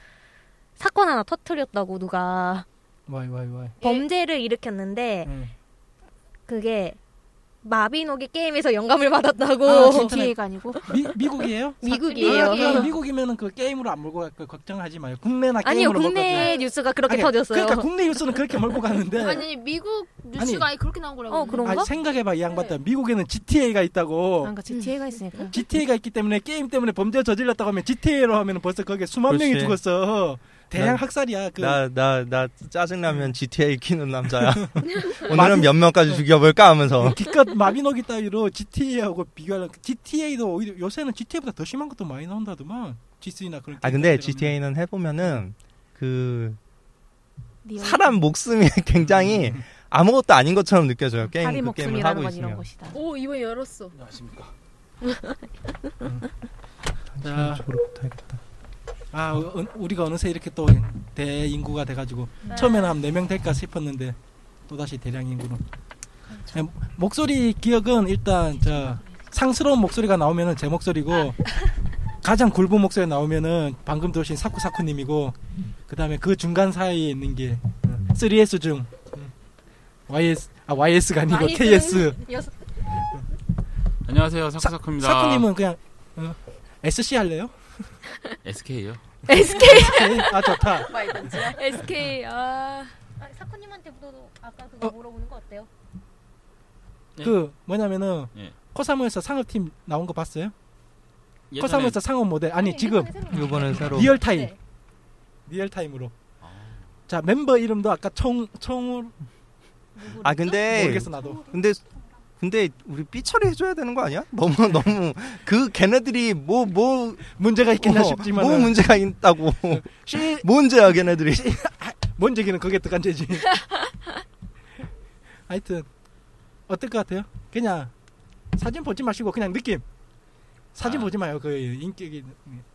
사건 하나 터트렸다고 누가 why why why. 범죄를 일으켰는데 응. 그게 마비노기 게임에서 영감을 받았다고 아? GTA가 아니고 미, 미국이에요? (laughs) 미국이에요. 아, 그럼 미국이면은 그 게임으로 안 몰고 갈거 걱정하지 마요. 국내나 아니요 게임으로 국내 몰고 뉴스가 그렇게 아니, 터졌어요. 그러니까 국내 뉴스는 그렇게 몰고 가는데 (laughs) 아니 미국 뉴스가 아니, 그렇게 나온 거라고. 어. 그런가? 아니, 생각해봐 이 양반들 미국에는 GTA가 있다고. 뭔가 GTA가 있으니까 GTA가 있기 때문에 게임 때문에 범죄 저질렀다고 하면 GTA로 하면 벌써 거기에 수만 명이 그렇지. 죽었어. 난- 학살이야. 그 나 나 나 짜증나면 GTA 키는 남자야. (laughs) 오늘은 몇 명까지 죽여볼까 하면서. 기껏 마비노기 따위로 GTA하고 비교하는 GTA도 오히려 요새는 GTA보다 더 심한 것도 많이 나온다더만 G3나 그런. 아 근데 GTA는 해보면은 그 사람 목숨이 (laughs) 굉장히 아무것도 아닌 것처럼 느껴져요. 게임 그 게임을 하고 건 있으면. 이런 것이다. 오 이번 열었어. 안녕하십니까. 자, 저로 타야겠다. 아 어, 우리가 어느새 이렇게 또 대인구가 돼가지고 처음에는 한 4명 될까 싶었는데 또 다시 대량 인구로 예, 목소리 기억은 일단 저 상스러운 목소리가 나오면은 제 목소리고 (laughs) 가장 굵은 목소리 나오면은 방금 들으신 사쿠사쿠님이고 그 다음에 그 중간 사이에 있는 게 어, 3S 중 음, YS 아 YS가 아니고 YS. KS 여섯- 안녕하세요 사쿠사쿠입니다. 사쿠님은 그냥 어, SC 할래요? SK요. SK 아 좋다. SK 아. 아, 사쿠님한테 묻어도 아까 그거 어. 물어보는 거 어때요? 네. 그 뭐냐면은 예. 코사모에서 상업팀 나온 거 봤어요? 예전에 코사모에서 상업 모델. 아니 지금. 이번엔 새로. 리얼 타임. 네. 리얼 타임으로. 아, 자 멤버 이름도 아까 총 총을 아 근데 모르겠어 나도. 근데 근데 우리 삐 처리 해줘야 되는 거 아니야? 너무 너무 그 걔네들이 뭐뭐 문제가 있겠나 어, 싶지만 뭐 문제가 있다고. 시 문제야 (laughs) 걔네들이? 뭔제기는 그게 득한 죄지. (laughs) 하여튼 어떨 것 같아요? 그냥 사진 보지 마시고 그냥 느낌. 사진 아. 보지 마요 그 인격이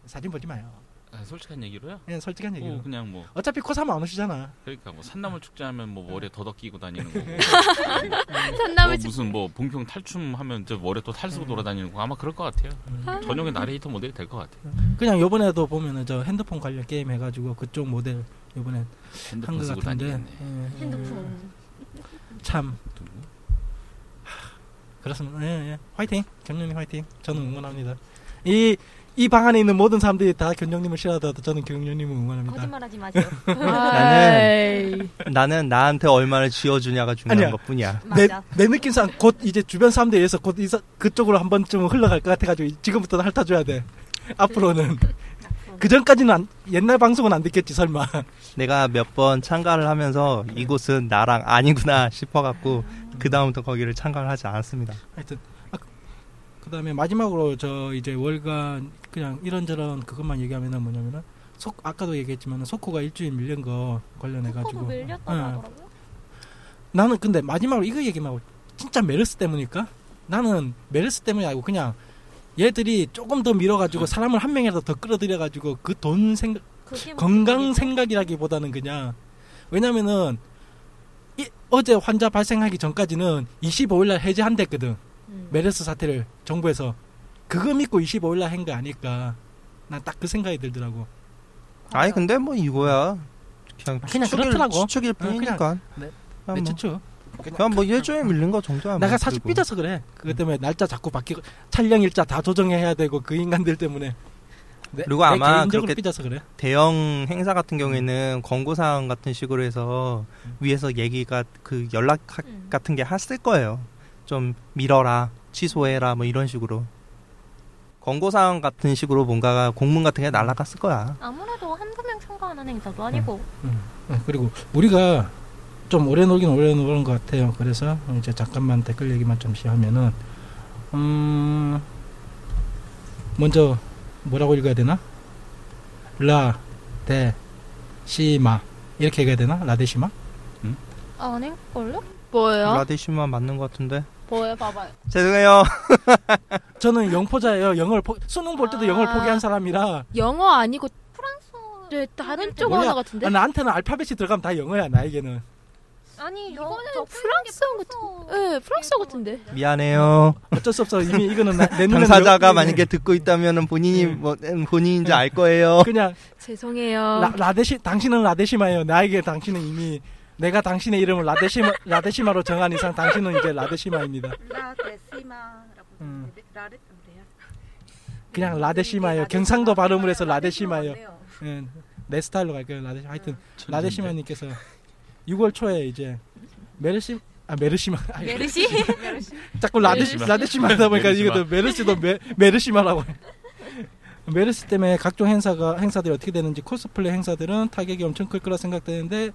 사진 보지 마요 아, 솔직한 얘기로요. 그냥 솔직한 얘기로 뭐 그냥 뭐 어차피 코사모 안 오시잖아 그러니까 뭐 산나물 축제하면 뭐 머리에 더덕 끼고 다니는 (laughs) 거고 산나물 뭐 무슨 뭐 본평 탈춤 하면 저 머리에 또탈 쓰고 돌아다니는 거 아마 그럴 것 같아요. 음. 전용의 나레이터 모델이 될 것 같아요. 그냥 요번에도 보면은 저 핸드폰 관련 게임 해가지고 그쪽 모델 요번에 한 핸드폰 것 쓰고 같은데 다니겠네. 예, 핸드폰. 참 누구? 그렇습니다. 예, 예. 화이팅 경영님 화이팅 저는 응원합니다. 이 이 방 안에 있는 모든 사람들이 다 견영님을 싫어하더라도 저는 경영님을 응원합니다. 거짓말하지 마세요. 나는 나는 나한테 얼마를 쥐어주냐가 중요한 아니야. 것뿐이야. 내, 맞아. 내 느낌상 곧 이제 주변 사람들에 의해서 곧 이사, 그쪽으로 한 번쯤 흘러갈 것 같아가지고 지금부터 핥아줘야 돼. 앞으로는 그 전까지는 안- 옛날 방송은 안 듣겠지 설마. 내가 몇 번 참가를 하면서 이곳은 나랑 아니구나 싶어갖고 그 다음부터 거기를 참가를 하지 않았습니다. 하여튼 아, 그 다음에 마지막으로 저 이제 월간 그냥 이런저런 그것만 얘기하면은 뭐냐면은 속 아까도 얘기했지만 소코가 일주일 밀린 거 관련해 가지고 응. 나는 근데 마지막으로 이거 얘기만 하고 진짜 메르스 때문일까? 나는 메르스 때문이 아니고 그냥 얘들이 조금 더 밀어가지고 사람을 한 명이라도 더 끌어들여가지고 그 돈 생각 건강 생각이라기보다는 그냥 왜냐면은 이, 어제 환자 발생하기 전까지는 25일 날 해제한댔거든 음. 메르스 사태를 정부에서 그거 믿고 25일 날 한 거 아닐까 난 딱 그 생각이 들더라고 아니 근데 뭐 이거야 그냥 그냥 추측일, 그렇더라고. 추측일 어, 뿐이니까. 네. 그냥 내 뭐, 추측 그냥 뭐 일주일 밀린 거 정도야. 내가 뭐, 사실 그리고. 삐져서 그래 그것 때문에 날짜 자꾸 바뀌고 촬영 일자 다 조정해야 되고 그 인간들 때문에 내, 그리고 내 아마 그렇게 삐져서 그래 대형 행사 같은 경우에는 권고 사항 같은 식으로 해서 위에서 얘기가 그 연락 하- 음. 같은 게 했을 거예요. 좀 밀어라, 취소해라 뭐 이런 식으로. 권고사항 같은 식으로 뭔가가 공문 같은 게 날라갔을 거야. 아무래도 한두 명 참가하는 행사도 아니고 네, 그리고 우리가 좀 오래 놀긴 오래 노는 것 같아요. 그래서 이제 잠깐만 댓글 얘기만 좀씩 하면은 음 먼저 뭐라고 읽어야 되나? 라, 데, 시마 이렇게 읽어야 되나? 라데시마? 아닐걸요? 뭐예요? 라디시만 맞는 것 같은데. 뭐예요? 봐봐요. 죄송해요. (laughs) 저는 영포자예요. 영어를 포, 수능 볼 때도 아. 영어를 포기한 사람이라 영어 아니고 프랑스 네, 다른 쪽. 언어 같은데. 아, 나한테는 알파벳이 들어가면 다 영어야 나에게는. 아니 이거는 저 프랑스어 같은. 네, 프랑스어 같은데. 미안해요. 어쩔 수 없어. 이미 이거는 나, 내 눈에 당사자가 만약에 듣고 있다면 본인이 네. 뭐 본인인지 알 거예요. 그냥 죄송해요. 라, 라데시 당신은 라데시마예요. 나에게 당신은 이미 내가 당신의 이름을 라데시마 라데시마로 정한 이상 당신은 이제 라데시마입니다. 라데시마라고 음. 라데? 그냥 라데시마예요. 경상도 발음을 해서 라데시마예요. 예, 내 스타일로 갈게요. 라데시 하여튼 라데시마님께서 6월 초에 이제 메르시 아 메르시마 아니, (laughs) 메르시? 자꾸 라데시 메르시마. 라데시마 하다 보니까. 이것도 메르시도 메, 메르시마라고 해. 메르시 때문에 각종 행사가 행사들이 어떻게 되는지 코스플레이 행사들은 타격이 엄청 클 거라 생각되는데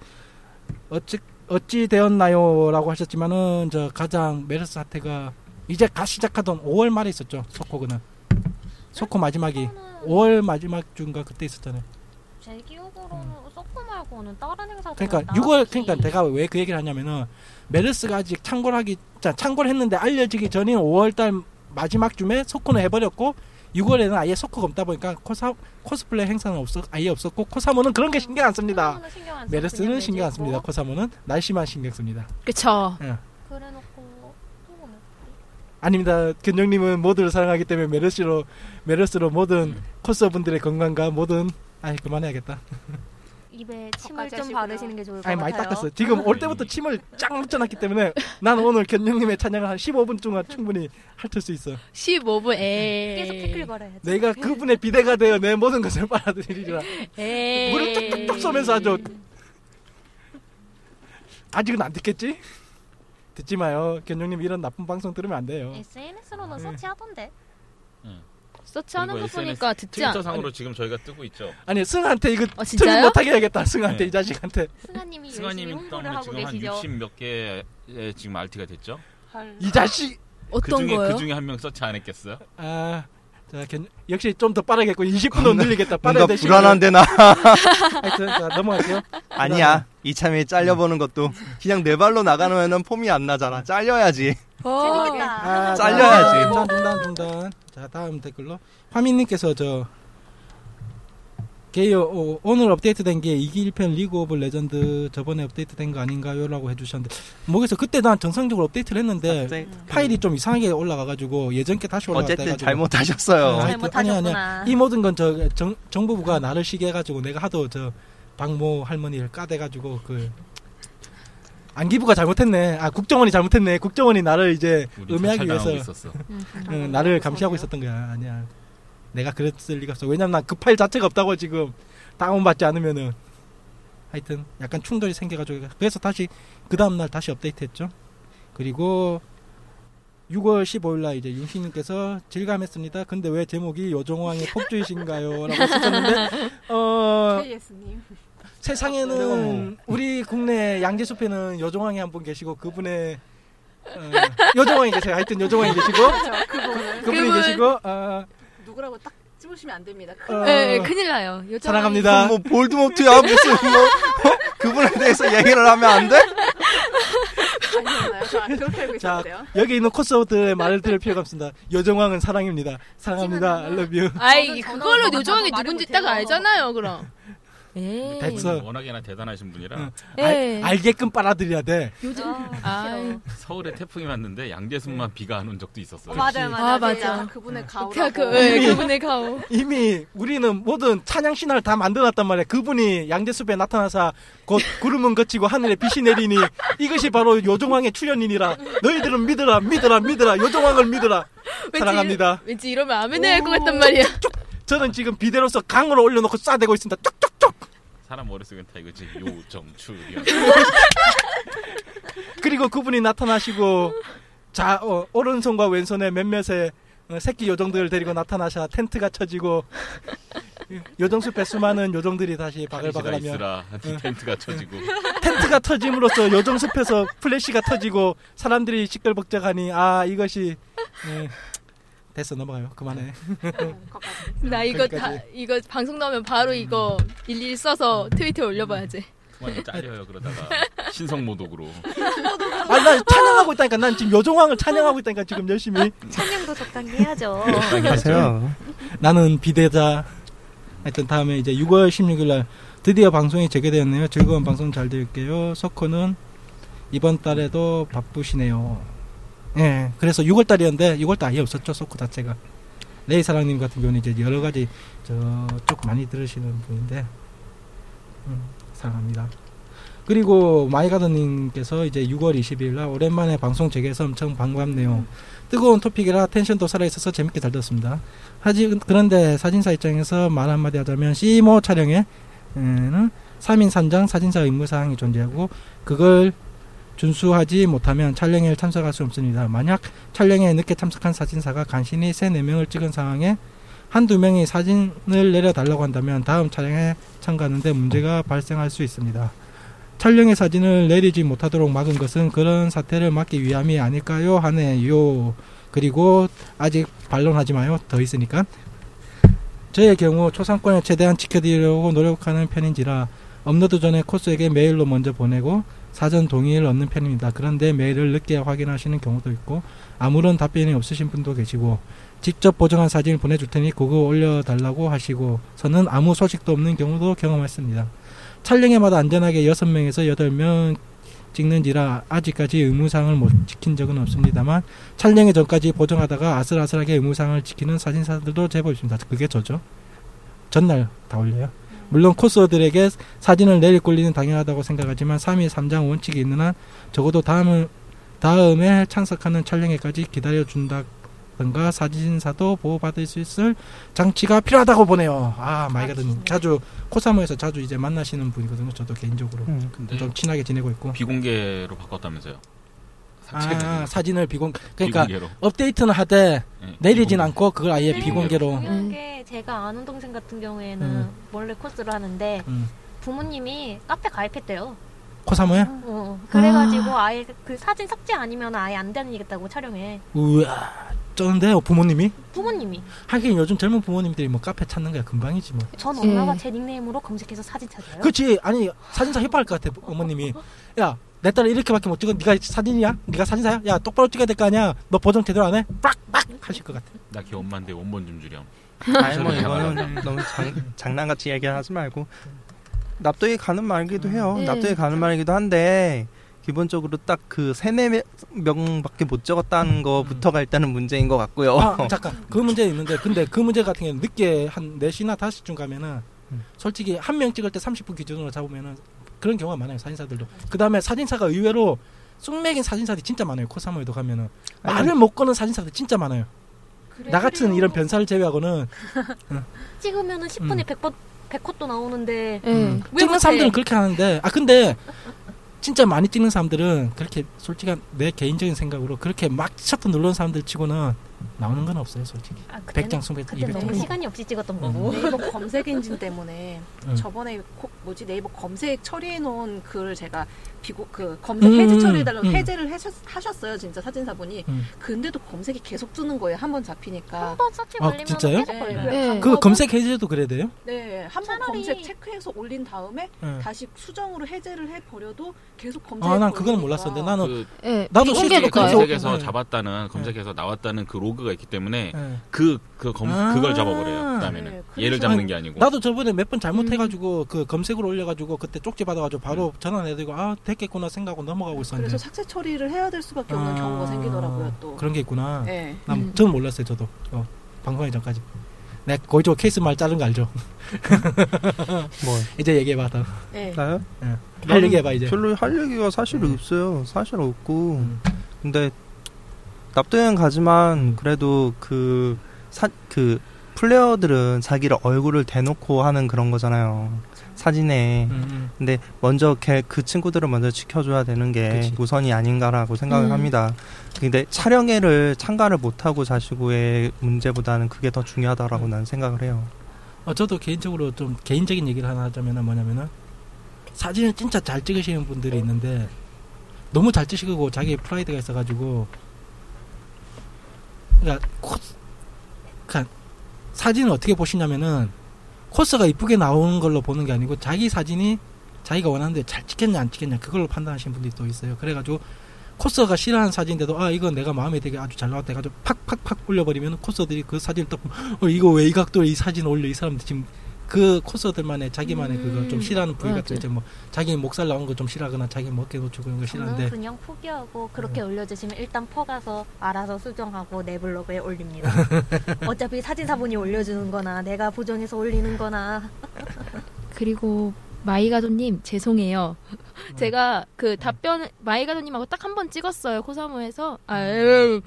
어찌 어찌 되었나요라고 하셨지만은 저 가장 메르스 사태가 이제 가 시작하던 5월 말에 있었죠 서코그는. 서코 마지막이 5월 마지막 주인가 그때 있었잖아요. 제 기억으로는 서프 말고는 다른 행사들 그러니까 6월 그러니까 내가 왜 그 얘기를 하냐면은 메르스가 아직 창궐 하기 자 창궐 했는데 알려지기 전인 5월 달 마지막 쯤에 서코는 해버렸고 6월에는 아예 서코가 없다 보니까 코사 코스플레이 행사는 없었 아예 없었고 코사모는 그런 게 신경 안 씁니다. 메르스는 신경 안 씁니다. 코사모는 날씨만 신경 씁니다. 그쵸. 그래놓고 또 뭐. 아닙니다. 견정님은 모두를 사랑하기 때문에 메르스로 메르스로 모든 코스어분들의 건강과 모든 아이 그만해야겠다. (laughs) 입에 침을 좀 하시구나. 바르시는 게 좋을 것 아니 많이 같아요. 닦았어. 지금 올 때부터 침을 쫙 묻혀놨기 때문에 난 오늘 견정님의 찬양을 한 15분 동안 충분히 핥을 수 있어. 15분 에. 계속 피클거려야지. 내가 그분의 비대가 되어 내 모든 것을 빨아들이리라. 에. 물을 뚝뚝뚝 쏘면서 아주 아직은 안 듣겠지? 듣지 마요. 견정님 이런 나쁜 방송 들으면 안 돼요. SNS로는 네. 서치하던데. 서치하는 거 보니까 SNS 듣지 않. 트위터상으로 지금 저희가 뜨고 있죠. 아니 승한테 이거 어, 진짜요? 못하게 해야겠다. 승한테 네. 이 자식한테 승아님이 열심히 승아님이 홍보를 하고 지금 한 계시죠. 60몇 개의 지금 RT가 됐죠. 이 자식. 그 어떤 중에 거요? 그 중에 한 명 서치 안 했겠어요? 아, 자, 견, 역시 좀 더 빠르겠고 20분은 늘리겠다. 뭔가 빠르야 될 불안한데 나. 하여튼 자, 넘어갈게요. 아니야. 이참에 잘려보는 것도 그냥 내 발로 나가면은 폼이 안 나잖아. 잘려야지. 재밌겠다. 아, 잘려야지. 자, 중단 중단. 자, 다음 댓글로 화민님께서 저 게이어 어, 오늘 업데이트된 게 2기 1편 리그 오브 레전드 저번에 업데이트된 거 아닌가요?라고 해주셨는데 모르겠어. 그때 난 정상적으로 업데이트를 했는데 파일이 좀 이상하게 올라가가지고 예전 게 다시 올라갔다 어쨌든 해가지고 잘못하셨어요. 네, 하여튼 아니, 아니, 잘못하셨구나. 이 모든 건 저 정부부가 나를 시게 해가지고 내가 하도 저 박모 할머니를 까대가지고 그 안기부가 잘못했네. 아 국정원이 잘못했네. 국정원이 나를 이제 음해하기 위해서 있었어. 응, 나를 감시하고 있었던 거야. 아니야. 내가 그랬을 리가 없어. 왜냐면 난 그 파일 자체가 없다고 지금 다운받지 않으면은 하여튼 약간 충돌이 생겨가지고 그래서 다시 그 다음 날 다시 업데이트했죠. 그리고 6월 15일 날 이제 윤식님께서 질감했습니다. 근데 왜 제목이 요정왕의 (laughs) 폭주이신가요? 라고 쓰셨는데, 어. 세상에는 우리 국내 양재숲에는 요정왕이 한 분 계시고 그분의 어, 요정왕이 계세요. 하여튼 요정왕이 계시고 그렇죠. 그분은 그분이 그분. 계시고 어, 누구라고 딱 찝으시면 안 됩니다. 어, 네, 큰일 나요. 요정왕이- 사랑합니다. 뭐 볼드모트야 무슨 뭐 어? 그분에 대해서 얘기를 하면 안 돼? 자. 여기 있는 코스들의 말을 들을 필요가 없습니다. 요정왕은 사랑입니다. 사랑합니다. I love you. 아이 그걸로 요정왕이 누군지. 딱 알잖아요. 그럼. 에이. 됐어. 워낙에나 대단하신 분이라 응. 예. 알, 알게끔 빨아들여야 돼. 아, 서울에 태풍이 왔는데 양재숲만 비가 안 온 적도 있었어요. 어, 맞아요, 맞아요. 아, 맞아. 그분의 그, 가오라고. 그, 예, 그분의 가오. (laughs) 이미 우리는 모든 찬양 신화를 다 만들어놨단 말이야. 그분이 양재숲에 나타나서 곧 구름은 거치고 하늘에 빛이 내리니 이것이 바로 요정왕의 출현이니라. 너희들은 믿으라, 믿으라, 믿으라. 요정왕을 믿으라. 왠지 사랑합니다. 왠지 이러면 아멘을 할 것 같단 말이야. 저는 지금 비대로서 강으로 올려놓고 쏴대고 있습니다. 쪽쪽쪽. 사람 머릿속엔 다 이거지. 요정출연. (laughs) 그리고 그분이 나타나시고 자 어, 오른손과 왼손에 몇몇의 어, 새끼 요정들을 데리고 나타나셔 텐트가 쳐지고 요정숲에 수많은 요정들이 다시 바글바글 바글바글하며 있으라 (laughs) 텐트가 쳐지고 텐트가 터짐으로써 요정숲에서 플래시가 터지고 사람들이 시끌벅적하니 아 이것이 예, 됐어 넘어가요 그만해 (laughs) 나 이거 다. 이거 방송 나오면 바로 이거 일일이 써서 트위터에 올려봐야지. 그만 잘려요 그러다가 (laughs) 신성모독으로 난 찬양하고 있다니까 난 지금 요정왕을 찬양하고 있다니까 지금 열심히 찬양도 적당히 해야죠. (laughs) 하세요. 나는 비대자. 하여튼 다음에 이제 6월 16일 날 드디어 방송이 재개되었네요. 즐거운 방송 잘 들을게요. 석호는 이번 달에도 바쁘시네요. 예, 그래서 6월 달이었는데 6월 달 아예 없었죠. 석호 자체가. 레이 사랑님 같은 경우는 이제 여러 가지 저쪽 많이 들으시는 분인데 음, 사랑합니다. 그리고 마이가드님께서 이제 6월 20일 날 오랜만에 방송 재개해서 엄청 반갑네요. 뜨거운 토픽이라 텐션도 살아있어서 재밌게 잘 들었습니다. 하지 그런데 사진사 입장에서 말 한마디 하자면 시모 촬영에는 3인 3장 사진사 의무사항이 존재하고 그걸 준수하지 못하면 촬영에 참석할 수 없습니다. 만약 촬영에 늦게 참석한 사진사가 간신히 3, 4명을 찍은 상황에 한두 명이 사진을 내려달라고 한다면 다음 촬영에 참가하는데 문제가 발생할 수 있습니다. 촬영의 사진을 내리지 못하도록 막은 것은 그런 사태를 막기 위함이 아닐까요? 하네요. 그리고 아직 반론하지 마요. 더 있으니까. 저의 경우 초상권을 최대한 지켜드리려고 노력하는 편인지라 업로드 전에 코스에게 메일로 먼저 보내고 사전 동의를 얻는 편입니다. 그런데 메일을 늦게 확인하시는 경우도 있고 아무런 답변이 없으신 분도 계시고 직접 보정한 사진을 보내줄 테니 그거 올려달라고 하시고 저는 아무 소식도 없는 경우도 경험했습니다. 촬영에마다 안전하게 6명에서 8명 찍는지라 아직까지 의무사항을 못 지킨 적은 없습니다만 촬영의 전까지 보정하다가 아슬아슬하게 의무사항을 지키는 사진사들도 제법 있습니다. 그게 저죠. 전날 다 올려요. 물론 코스들에게 사진을 내릴 권리는 당연하다고 생각하지만 3일 3장 원칙이 있는 한 적어도 다음을, 다음에 참석하는 촬영회까지 기다려준다던가 사진사도 보호받을 수 있을 장치가 필요하다고 보네요. 아, 마이가드님. 자주, 코사모에서 자주 이제 만나시는 분이거든요. 저도 개인적으로. 음. 근데 좀 친하게 지내고 있고. 비공개로 바꿨다면서요. 아, 사진을 비공, 그러니까 비공개로. 업데이트는 하되 네, 내리진 비공개. 않고 그걸 아예 네. 비공개로. 중요한 게 제가 아는 동생 같은 경우에는 음. 원래 코스를 하는데 음. 부모님이 카페 가입했대요. 코사모에? 어, 그래가지고 아. 예그 사진 삭제 아니면 아예 안 다니겠다고 촬영해. 우와, 쩌는데요, 부모님이? 부모님이. 하긴 요즘 젊은 부모님들이 뭐 카페 찾는 거야 금방이지 뭐. 전 엄마가 예. 제 닉네임으로 검색해서 사진 찾아요. 그렇지. 아니 사진사 협박할 것 같아 어머님이. 야, 내 딸을 이렇게밖에 못 찍어. 네가 사진이야? 네가 사진사야? 야, 똑바로 찍어야 될 거 아니야. 너 보정 제대로 안 해? 빡빡 하실 것 같아. 나 걔 엄마인데 원본 좀 주렴. 아니 뭐 이거는 너무 장, 장난같이 얘기하지 말고 납득이 가는 말이기도 해요. 네. 납득이 가는 말이기도 한데 기본적으로 딱 그 세네 명밖에 못 적었다는 거부터가 일단은 문제인 것 같고요. 아, 잠깐. 그 문제 있는데 근데 그 문제 같은 경우는 늦게 한 4시나 5시쯤 가면은 음. 솔직히 한 명 찍을 때 30분 기준으로 잡으면은 그런 경우가 많아요. 사진사들도. 그 다음에 사진사가 의외로 쑥맥인 사진사들이 진짜 많아요. 코사모에도 가면은 말을 못 거는 사진사들 진짜 많아요. 나 같은 이런 변사를 제외하고는 (laughs) 찍으면은 10분에 100번 100컷도 나오는데 예. 음. 왜 찍는? 사람들은 그렇게 하는데 아 근데 진짜 많이 찍는 사람들은 그렇게 솔직한 내 개인적인 생각으로 그렇게 막 셔터 누르는 사람들 치고는 나오는 건 없어요, 솔직히. 아, 그때는- 100장, 200장, 그때 200장. 너무 시간이 없이 찍었던 거고. 네이버 검색 엔진 때문에 응. 저번에 코- 뭐지 네이버 검색 처리해 놓은 글을 제가 비고 그 검색 음, 해제 처리해달라고 음. 해제를 하셨, 하셨어요 진짜 사진사분이 음. 근데도 검색이 계속 뜨는 거예요 한 번 잡히니까 한 번 서치 아, 걸리면 진짜요? 계속 걸려요. 네. 그 검색 해제도 그래야 돼요? 네 한 번 차라리- 검색 체크해서 올린 다음에 네. 다시 수정으로 해제를 해 버려도 계속 검색 아, 난 그건 몰랐었는데 나는 그 예. 나도 실제로 가요. 검색- 검색에서 네. 잡았다는 검색해서 나왔다는 그로 그가 있기 때문에 예. 그그 검 아. 그걸 잡아버려요. 그다음에는 네, 얘를 그래서- 잡는 게 아니고. 나도 저번에 몇 번 잘못해가지고 그 검색으로 올려가지고 그때 쪽지 받아가지고 바로 전화해드리고 아 됐겠구나 생각하고 넘어가고 있었는데 그래서 삭제 처리를 해야 될 수밖에 없는 아, 경우가 생기더라고요 또 그런 게 있구나. 네. 난 음. 저는 몰랐어요 저도 어, 방송하기 전까지. 내가 거의 저 케이스 말 자른 거 알죠? (laughs) 뭐 이제 얘기해봐 더. 네. 나요? 할 나는 얘기해봐 이제. 별로 할 얘기가 사실 음. 없어요. 사실 없고. 음. 근데 납득은 가지만 그래도 그 사 그 플레이어들은 자기를 얼굴을 대놓고 하는 그런 거잖아요. 사진에. 음, 음. 근데 먼저 걔 그 친구들을 먼저 지켜줘야 되는 게 그치. 우선이 아닌가라고 생각을 음. 합니다. 근데 촬영회를 참가를 못하고 자시고의 문제보다는 그게 더 중요하다라고 음. 난 생각을 해요. 어, 저도 개인적으로 좀 개인적인 얘기를 하나 하자면은 뭐냐면은 사진을 진짜 잘 찍으시는 분들이 있는데 너무 잘 찍으시고 자기 프라이드가 있어가지고 그러니까 코, 그러니까 사진을 어떻게 보시냐면은 코스가 이쁘게 나오는 걸로 보는 게 아니고 자기 사진이 자기가 원하는데 잘 찍겠냐 안 찍겠냐 그걸로 판단하시는 분들이 또 있어요. 그래가지고 코스가 싫어하는 사진인데도 아 이건 내가 마음에 되게 아주 잘 나왔다 해가지고 팍팍팍 올려버리면 코스들이 그 사진을 딱 보면 어 이거 왜 이 각도에 이 사진 올려 이 사람들 지금 그 코스들만의 자기만의 그거 좀 음, 싫어하는 부위 같은 이제 뭐 자기 목살 나온 거 좀 싫어하거나 자기 뭐 어깨 노출 그런 거 싫어하는데 그냥 포기하고 그렇게 올려주시면 일단 퍼가서 알아서 수정하고 내 블로그에 올립니다. (laughs) 어차피 사진사분이 올려주는 거나 내가 보정해서 올리는 거나 그리고 마이가도님 죄송해요. 제가 그 답변 마이가도님하고 딱 한 번 찍었어요 코사무에서. 아, 음.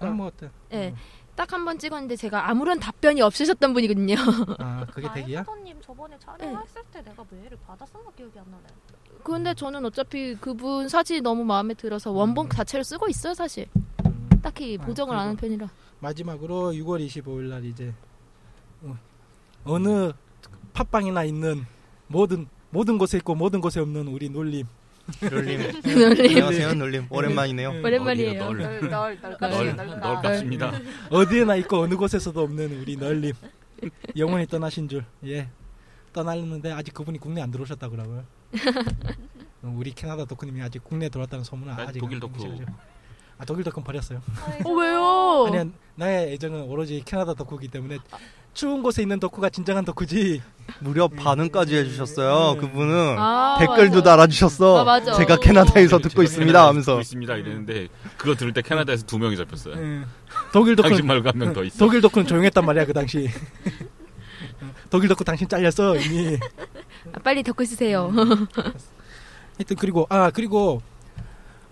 아뭐 어때? 예. 딱 한 번 찍었는데 제가 아무런 답변이 없으셨던 분이거든요. 아 그게 대기야? 사도님 저번에 촬영했을 때 내가 메일을 받았었나 기억이 안 나네. 근데 저는 어차피 그분 사진이 너무 마음에 들어서 원본 자체를 쓰고 있어요 사실. 음. 딱히 아, 보정을 안 하는 편이라. 마지막으로 6월 25일 날 이제 어, 어느 팟빵이나 있는 모든 모든 곳에 있고 모든 곳에 없는 우리 놀림 놀림. 놀림. 안녕하세요, 놀림. 오랜만이네요. 오랜만이에요. 널, 널, 널, 널 깝습니다. 어디에나 있고 어느 곳에서도 없는 우리 널림 영원히 떠나신 줄 예 떠났는데 아직 그분이 국내 안 들어오셨다고 그러고요 어, 우리 캐나다 덕후님이 아직 국내 들어왔다는 소문은 난 아직 독일 안 덕후. 아 독일 덕후 버렸어요 어 왜요? 아니 나의 애정은 오로지 캐나다 덕후이기 때문에 추운 곳에 있는 덕후가 진정한 덕후지 무려 반응까지 해주셨어요. 네. 그분은 아, 댓글도 맞아. 달아주셨어. 아, 맞아. 제가 캐나다에서 듣고 제가 있습니다 하면서. 듣고 있습니다 이랬는데 그거 들을 때 캐나다에서 두 명이 잡혔어요. 예. 독일 덕후 당신 말고 한 명 더 있어. 독일 덕후는 조용했단 말이야 그 당시 독일 덕후 당신 잘렸어 이미 아, 빨리 덮고 쓰세요. 하여튼 그리고 아 그리고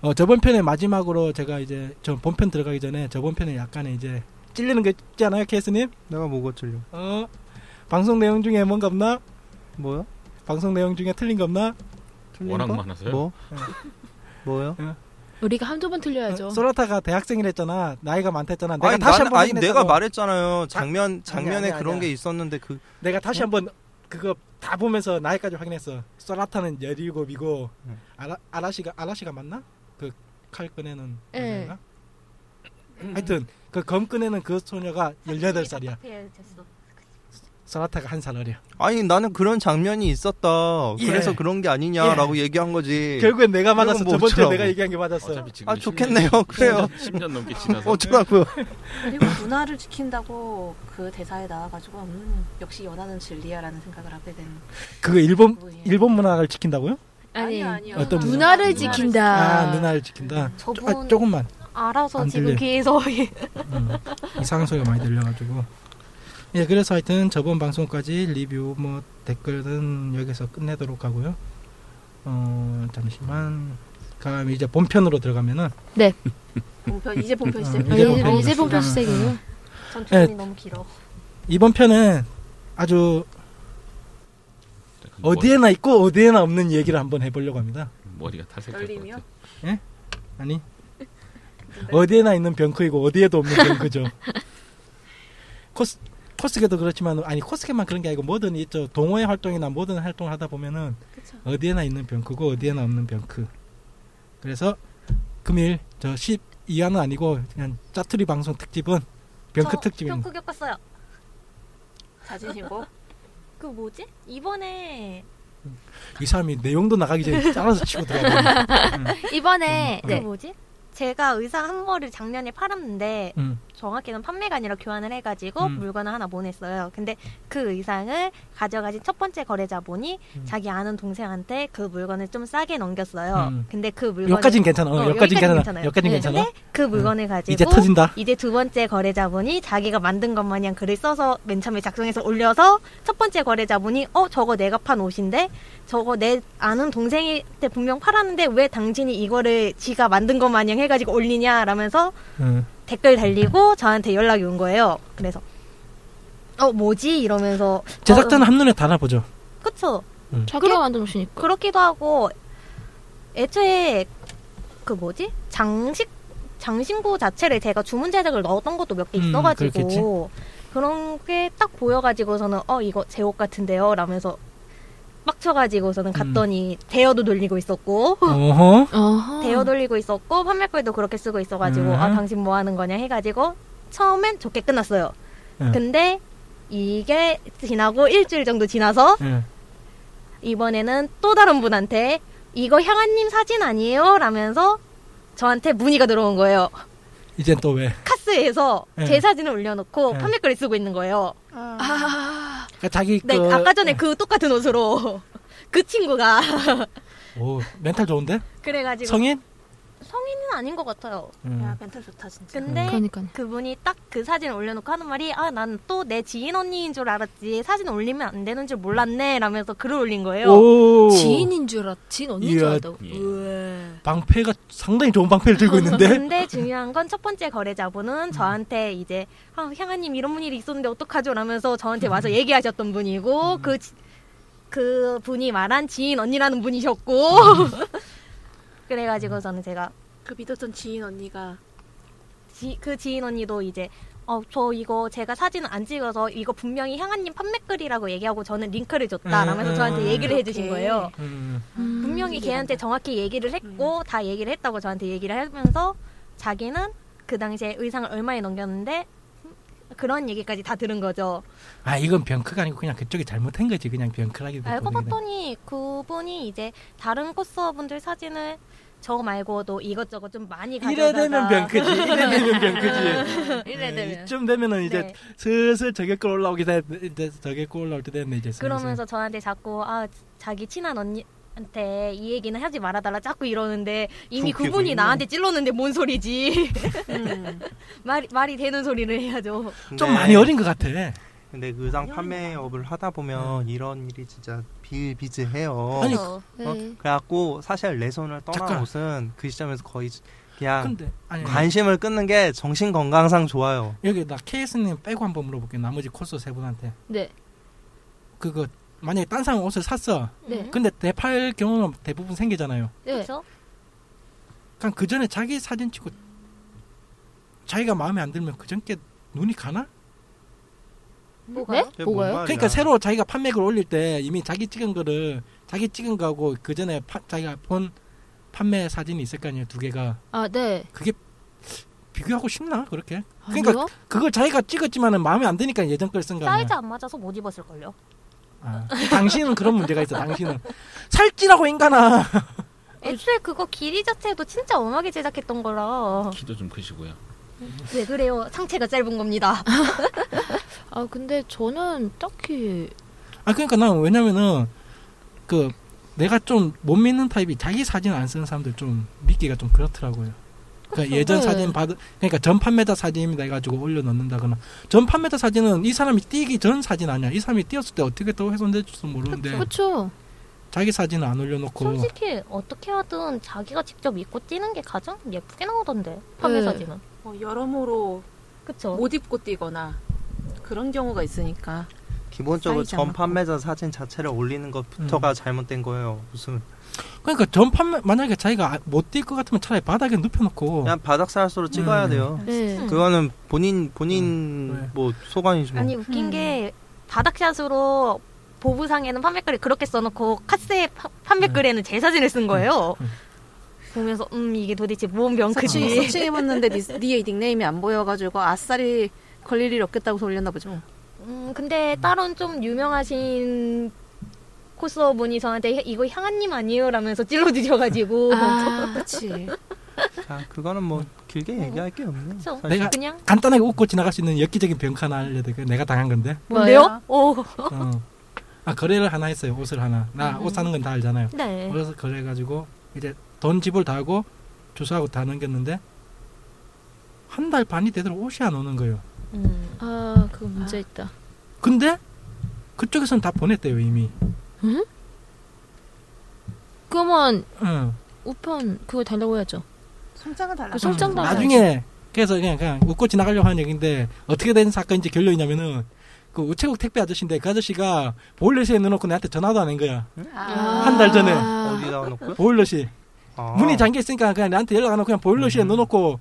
어 저번 편에 마지막으로 제가 이제 저 본편 들어가기 전에 저번 편에 약간의 이제 찔리는 게 있지 않아요 케이스님? 내가 뭐가 찔려? 어 방송 내용 중에 뭔가 없나? 뭐야? 방송 내용 중에 틀린 거 없나? 틀린 워낙 거? 많아서요? 뭐? 네. 뭐요? 우리가 한두 번 틀려야죠. 어, 소라타가 대학생이랬잖아 나이가 많다했잖아 내가 아니, 다시 나는- 한번 아니 내가. 말했잖아요. 장면 장면에 아니야, 그런 아니야. 게 있었는데 그 내가 다시 한번 그거 다 보면서 나이까지 확인했어 소라타는 17이고 응. 아라, 아라시가 아라시가 맞나? 그 칼 꺼내는 예. 하여튼 그검 꺼내는 그 소녀가 18살이야 소라타가 한 살 어려 아니 나는 그런 장면이 있었다. 예. 그래서 그런 게 아니냐라고 얘기한 거지. 결국엔 내가 맞았어. 뭐 저번 주에 어쩌라고. 내가 얘기한 게 맞았어. 아 10년 좋겠네요. 그래요. 10년 넘게 지나서 어쩌라고요? 그리고 문화를 지킨다고 그 대사에 나와가지고 음, 역시 연하는 진리야라는 생각을 하게 된 그거 일본. 일본 문화를 지킨다고요? 아니 아니요, 아니요. 어떤 문화? 누나를 누나를 지킨다. 아 누나를 지킨다. 저분 아, 조금만 알아서 안 지금 들려. 귀에서 (laughs) 음, 이상한 소리가 많이 들려가지고. 예, 그래서 하여튼 저번 방송까지 리뷰 뭐 댓글은 여기서 끝내도록 하고요. 어 잠시만. 그럼 이제 본편으로 들어가면은 본편 이제 본편 어, 시작. 이제 이제, 본편 이제 본편 시작. 시작이에요. 전투편이 너무 길어. 이번 편은 아주 뭐, 어디에나 있고 어디에나 없는 얘기를 한번 해보려고 합니다. 머리가 것 떨리며? 같아. 아니 어디에나 있는 병크이고 어디에도 없는 병크죠. (laughs) 코스 코스케도 그렇지만 아니 코스케만 그런 게 아니고 뭐든 있죠 동호회 활동이나 모든 활동을 하다 보면은 그쵸. 어디에나 있는 병크고 어디에나 없는 병크. 그래서 금일 저 12화는 아니고 그냥 짜투리 방송 특집은 병크 저 특집입니다. 병크 겪었어요. 사진 신고 그 뭐지? 이번에 이 사람이 내용도 나가기 전에 잘라서 치고 들어가. (laughs) 이번에 음, 그 네. 뭐지? 제가 의상 한 벌을 작년에 팔았는데 음. 정확히는 판매가 아니라 교환을 해가지고 음. 물건을 하나 보냈어요. 근데 그 의상을 가져가신 첫 번째 거래자분이 음. 자기 아는 동생한테 그 물건을 좀 싸게 넘겼어요. 음. 근데 그 물건을 여기까진 괜찮아. 어, 어, 여기까진 괜찮아. 괜찮아요. 여기까진 네. 괜찮아. 근데 그 물건을 가지고 이제 터진다. 이제 두 번째 거래자분이 자기가 만든 것 마냥 글을 써서 맨 처음에 작성해서 올려서 첫 번째 거래자분이 어 저거 내가 판 옷인데 저거 내 아는 동생한테 분명 팔았는데 왜 당신이 이거를 지가 만든 것 마냥 해가지고 올리냐라면서 응. 댓글 달리고 저한테 연락이 온 거예요. 그래서 어 뭐지 이러면서 제작자는 어, 한눈에 달아보죠. 그쵸 자기가 만든 옷이니까. 그렇기도 하고 애초에 그 뭐지 장식 장신구 자체를 제가 주문 제작을 넣었던 것도 몇개 음, 있어가지고 그렇겠지. 그런 게 딱 보여가지고서는 어 이거 제 옷 같은데요 라면서 빡쳐가지고서는 갔더니 대여도 돌리고 있었고. 대여 돌리고 있었고 판매글도 그렇게 쓰고 있어가지고 음. 아 당신 뭐 하는 거냐 해가지고 처음엔 좋게 끝났어요. 음. 근데 이게 지나고 일주일 정도 지나서 응. 이번에는 또 다른 분한테 이거 향아님 사진 아니에요? 라면서 저한테 문의가 들어온 거예요. 이젠 또 왜? 카스에서 네. 제 사진을 올려놓고 네. 판매글을 쓰고 있는 거예요. 아, 그러니까 자기 네, 그 아까 전에 그 똑같은 옷으로 (laughs) 그 친구가 오 멘탈 좋은데? 그래가지고 성인? 성인은 아닌 것 같아요. 응. 야 멘탈 좋다 진짜 근데 그러니까요. 그분이 딱 그 사진을 올려놓고 하는 말이 아 난 또 내 지인 언니인 줄 알았지 사진 올리면 안 되는 줄 몰랐네 라면서 글을 올린 거예요. 오. 지인인 줄 알았, 지인 언니인 줄. 알았다고. 예. 방패가 상당히 좋은 방패를 들고 있는데. (laughs) 근데 중요한 건 첫 번째 거래자분은 저한테 이제 아, 향아님 이런 일이 있었는데 어떡하죠? 라면서 저한테 와서 얘기하셨던 분이고 그, 지- 그 분이 말한 지인 언니라는 분이셨고 (laughs) 그래가지고 저는 제가 그 믿었던 지인 언니가 지, 그 지인 언니도 이제 어, 저 이거 제가 사진을 안 찍어서 이거 분명히 향아님 판매글이라고 얘기하고 저는 링크를 줬다 음, 라면서 음, 저한테 음. 얘기를 해주신. 거예요. 음. 음. 분명히 걔한테 정확히 얘기를 했고 다 얘기를 했다고 저한테 얘기를 하면서 자기는 그 당시에 의상을 얼마에 넘겼는데 그런 얘기까지 다 들은 거죠. 아 이건 병크가 아니고 그냥 그쪽이 잘못한 거지 그냥 병크라기 알고 봤더니 그분이 이제 다른 코스어분들 사진을 저 말고도 이것저것 좀 많이 이래 되면 가져다가 병크지. 이래 되면 병 크지. 이래 (laughs) 되면. 이쯤 되면은 이제 네. 슬슬 저격권 올라오게 돼. 이제 저격권 올라올 때 됐네 이제. 슬슬. 그러면서 저한테 자꾸 아 자기 친한 언니 한테 이 얘기는 하지 말아달라 자꾸 이러는데 이미 그분이 보이네. 나한테 찔렀는데 뭔 소리지 음. (laughs) 말이 말이 되는 소리를 해야죠. 좀 근데- 많이 어린 것 같아. 근데 그 의상 판매업을 하다 보면 이런 일이 진짜 비일비재해요. 아니, 그래서 네. 그래갖고 사실 내 손을 떠난 잠깐. 옷은 그 시점에서 거의 그냥 근데 아니 관심을 끊는 게 정신 건강상 좋아요. 여기 나 KS님 빼고 한번 물어볼게. 나머지 코스 세 분한테 네. 그거 만약에 딴 사람 옷을 샀어. 네. 근데 대팔 경우는 대부분 생기잖아요. 네. 그렇죠. 그냥 그 전에 자기 사진 찍고 자기가 마음에 안 들면 그 전께 눈이 가나? 뭐가요? 네? 뭐가요? 그러니까 새로 자기가 판매글 올릴 때 이미 자기 찍은 거를 자기 찍은 거하고 그 전에 파- 자기가 본 판매 사진이 있을 거 아니에요 두 개가 아, 네. 그게 비교하고 싶나 그렇게? 그러니까 아니요? 그걸 자기가 찍었지만은 마음에 안 드니까 예전 걸 쓴 거 아니야? 사이즈 안 맞아서 못 입었을 걸요. 아, 당신은 그런 문제가 있어. 당신은 살찌라고 인간아. (laughs) 애초에 그거 길이 자체도 진짜 엄하게 제작했던 거라 키도 좀 크시고요. 왜 그래요? 상체가 짧은 겁니다. (laughs) 아, 근데 저는 딱히 아 그러니까 난 왜냐면은 그 내가 좀 못 믿는 타입이 자기 사진 안 쓰는 사람들 좀 믿기가 좀 그렇더라고요. 그러니까 그쵸. 예전 네. 사진 받 그러니까 전 판매자 사진입니다 해가지고 올려 넣는다거나 전 판매자 사진은 이 사람이 뛰기 전 사진 아니야. 이 사람이 뛰었을 때 어떻게 또 훼손될지도 모르는데 그쵸. 자기 사진은 안 올려놓고 솔직히 어떻게 하든 자기가 직접 입고 뛰는 게 가장 예쁘게 나오던데 판매 네. 사진은. 뭐 여러모로 그쵸? 못 입고 뛰거나 그런 경우가 있으니까 기본적으로 전. 판매자 사진 자체를 올리는 것부터가 잘못된 거예요. 무슨 그러니까 전 판매 만약에 자기가 못 뛸 것 같으면 차라리 바닥에 눕혀놓고 그냥 바닥 사스로 찍어야 음. 돼요. 네. 그거는 본인 본인 음, 네. 뭐 소관이지 뭐. 아니 웃긴 음. 게 바닥샷으로 보부상에는 판매글을 그렇게 써놓고 카스에 파- 판매글에는 제 사진을 쓴 거예요. 음. 보면서 음 이게 도대체 뭔 병크지? 서칭해봤는데 니, 네 닉네임이 안 보여가지고 아싸리 걸릴 일 없겠다고 올렸나 보죠. 음 근데 다른 좀 유명하신 코스어 분이 저한테 이거 향한님 아니에요 라면서 찔러주셔가지고 아, (laughs) 그렇지. 자, 그거는 뭐 길게 얘기할 게 없네. 그래서 내가- 그냥 간단하게 웃고 지나갈 수 있는 엽기적인 병카 하나 알려드릴게요. 내가 당한 건데. 뭔데요? 오, 어. 아 거래를 하나 했어요. 옷을 하나. 나 옷 사는 건 다 알잖아요. 네. 그래서 거래가지고 이제 돈 지불 다 하고 주소하고 다 넘겼는데 한 달 반이 되도록 옷이 안 오는 거예요. 음. 아, 그거 문제 있다. 근데 그쪽에서는 다 보냈대요 이미. 그러면 응. 우편 그거 달라고 해야죠. 송장을 달라. 그 송장 달라. 나중에 그래서 그냥 그냥 웃고 지나가려고 하는 얘기인데 어떻게 된 사건인지 결론이냐면은 그 우체국 택배 아저씨인데 그 아저씨가 보일러실에 넣어놓고 내한테 전화도 안 한 거야. 한달 전에. 어디다 놓고요? 보일러실. 아. 문이 잠겨 있으니까 그냥 나한테 연락 안 하고 그냥 보일러실에 음. 넣어놓고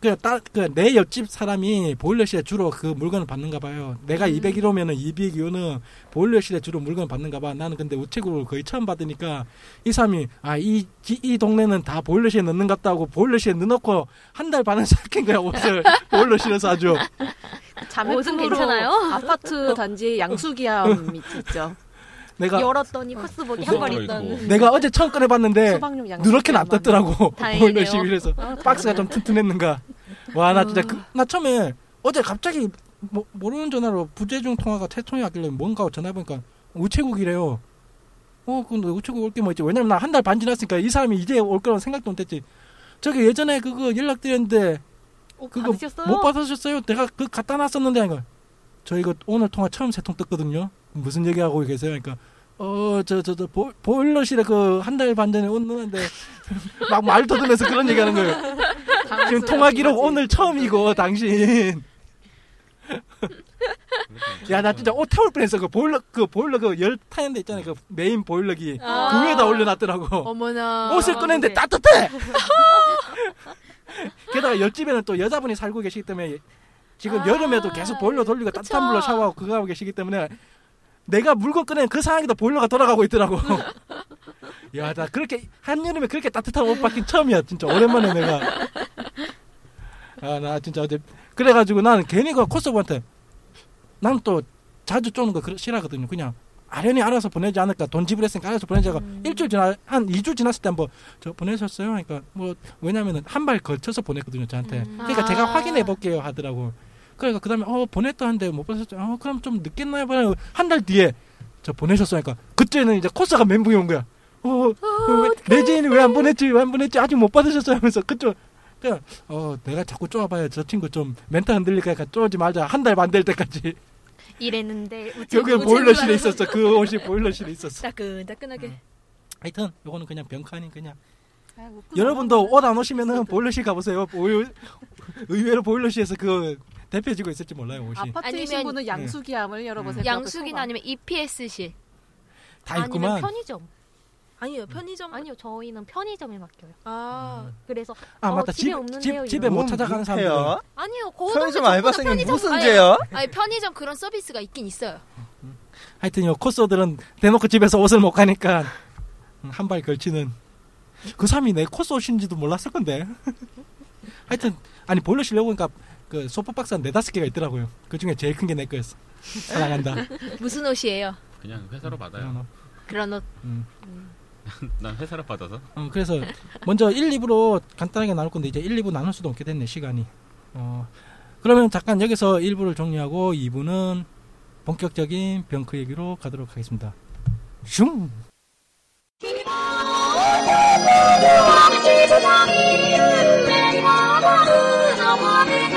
그냥 딱그내 옆집 사람이 보일러실에 주로 그 물건을 받는가 봐요. 내가 음. 201호면은 202호는 보일러실에 주로 물건을 받는가 봐. 나는 근데 우체국을 거의 처음 받으니까 이 사람이 아이 이 동네는 다 보일러실에 넣는 것 같다고 보일러실에 넣어놓고 한 달 반을 (laughs) 삭힌 거야 옷을 보일러실에서 아주. 옷은 괜찮아요? 아파트 단지 양수기함 있죠. 내가 열었더니 코스복이 한벌 있고. 있던. 내가 어제 처음 꺼내봤는데. 누렇게 (laughs) 다행이네요. 보일러실 위에서 박스가 좀 튼튼했는가 와 나 진짜 그, 나 처음에 어제 갑자기 뭐, 모르는 전화로 부재중 통화가 태통이 왔길래 뭔가 전화해보니까 우체국이래요 어 근데 우체국 올 게 뭐 있지 왜냐면 나 한 달 반 지났으니까 이 사람이 이제 올 거라고 생각도 못했지 저기 예전에 그거 연락드렸는데 그거 받으셨어요? 못 받으셨어요 내가 그 갖다 놨었는데 하니까 저 이거 오늘 통화 처음 세 통 떴거든요 무슨 얘기하고 계세요 그러니까 어 저 저저 보일러실에 그 한 달 반 전에 옷 넣었는데 (laughs) 막 말 더듬면서 그런 얘기 하는 거예요. 지금 통화 기록 오늘 처음이고 당신. 야 나 진짜 옷 태울 뻔 했어. 그 보일러 그 보일러 그 열 타는 데 있잖아요. 그 메인 보일러기. 아. 그 위에다 올려놨더라고. 어머나. 옷을 꺼냈는데 따뜻해! (laughs) 게다가 옆집에는 또 여자분이 살고 계시기 때문에 지금 아, 여름에도 계속 보일러 돌리고. 따뜻한 물로 샤워하고 그거 하고 계시기 때문에 내가 물건 꺼낸 그 상황에도 보일러가 돌아가고 있더라고. (laughs) 야 나 그렇게 한여름에 그렇게 따뜻한 옷 받긴 처음이야 진짜. 오랜만에 내가. 아 나 진짜 어제 그래가지고 나는 괜히 그 코스부한테 나는 또 자주 쪼는 거 싫어하거든요. 그냥 아련히 알아서 보내지 않을까. 돈 지불했으니까 알아서 보내자가 일주일 지나 한 2주 지났을 때 한번 저 보내셨어요? 그러니까 뭐 왜냐면은 한 발 걸쳐서 보냈거든요 저한테. 그러니까 제가 아. 확인해 볼게요 하더라고 그러니까 그 다음에 어 보냈다 한데 못 받았죠? 어 그럼 좀 늦겠나요? 봐요 한 달 뒤에 저 보내셨으니까. 그때는 이제 코스가 멘붕이 온 거야. 어, 어, 왜, 내 지인이 왜 안 보냈지? 왜 안 보냈지? 아직 못 받으셨어요? 하면서 그쪽 그냥 어 내가 자꾸 쪼아봐야 저 친구 좀 멘탈 흔들리니까 쪼지 말자. 한달반될 때까지. 이랬는데 (laughs) 여기 보일러실에 있었어. 그 옷이 보일러실에 있었어. 따끈따끈하게. 하여튼 요거는 그냥 아닌 그냥. 아이고, 여러분도 옷 안 오시면은 보일러실 가보세요. 의- 의외로 보일러실에서 그 대표지고 있을지 몰라요 옷이 아파트이신 아니면- 분은 양수기함을 열어보세요. 양수기나 아니면 EPS실. 다 아니면 있구만 편의점. 아니요, 편의점. 아니요, 저희는 편의점에 맡겨요. 아, 그래서 아 어, 맞다 집에 집, 없는데요, 집 집에. 못 찾아가는 사람들 해요? 아니요, 그 편의점 알바생이 무슨 아니, 죄야? 아니 편의점 그런 서비스가 있긴 있어요. 하여튼 요 코스들은 대놓고 집에서 옷을 못 가니까 한 발 걸치는 그 사람이 내 코스 옷인지도 몰랐을 건데 (laughs) 하여튼 아니 보일러실 내보니까 그 소프박스 한 네다섯 개가 있더라고요 그 중에 제일 큰 게 내 거였어 사랑한다 (laughs) 무슨 옷이에요? 그냥 회사로 받아요. 어, 그런 옷. 음. 난 회사로 받아서. 어, 그래서 먼저 1, 2부로 간단하게 나눌 건데 이제 1, 2부 나눌 수도 없게 됐네 시간이 어, 그러면 잠깐 여기서 1부를 정리하고 2부는 본격적인 병크 얘기로 가도록 하겠습니다 슝「 は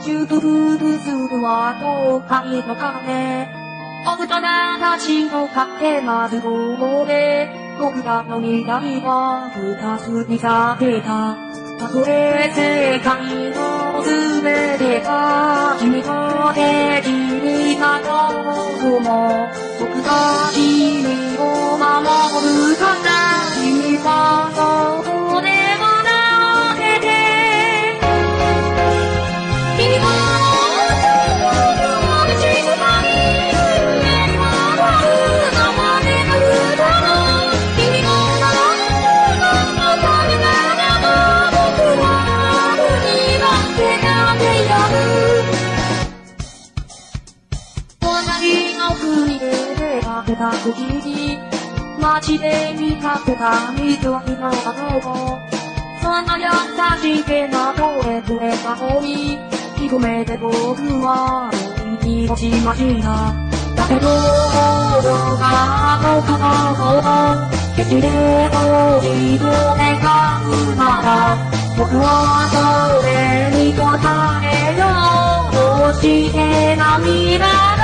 シュートフードスーは東海の鐘。お二人たちの勝手な都合で、僕らの未来は二つにされた。たとえ世界のすべてが君とで君なことも、僕が君を守るから、君はそう街で見かけた緑の花もそんな優しげなどれくれかほひこめて僕は恋に落ちましただけど心がどかなほか決して落ちと願うなら僕はそれに答えようして涙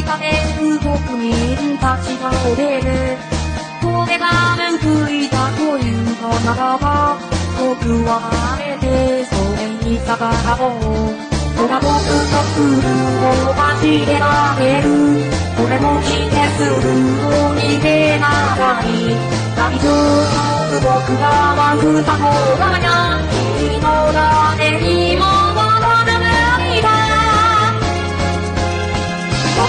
見かける僕に立ち倒れるこれが面ついたというのならば僕はあえてそれに逆らおう。ほら僕のプールを走れられるこれもしてするを逃げなさい大丈夫僕がワンフタのままや君の誰に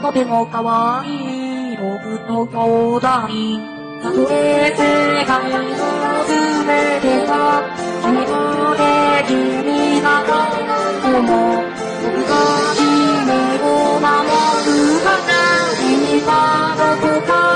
とてもかわいい僕の兄弟。たとえ世界の全てが、君とで君が変わても、僕が君を守る限君はどこか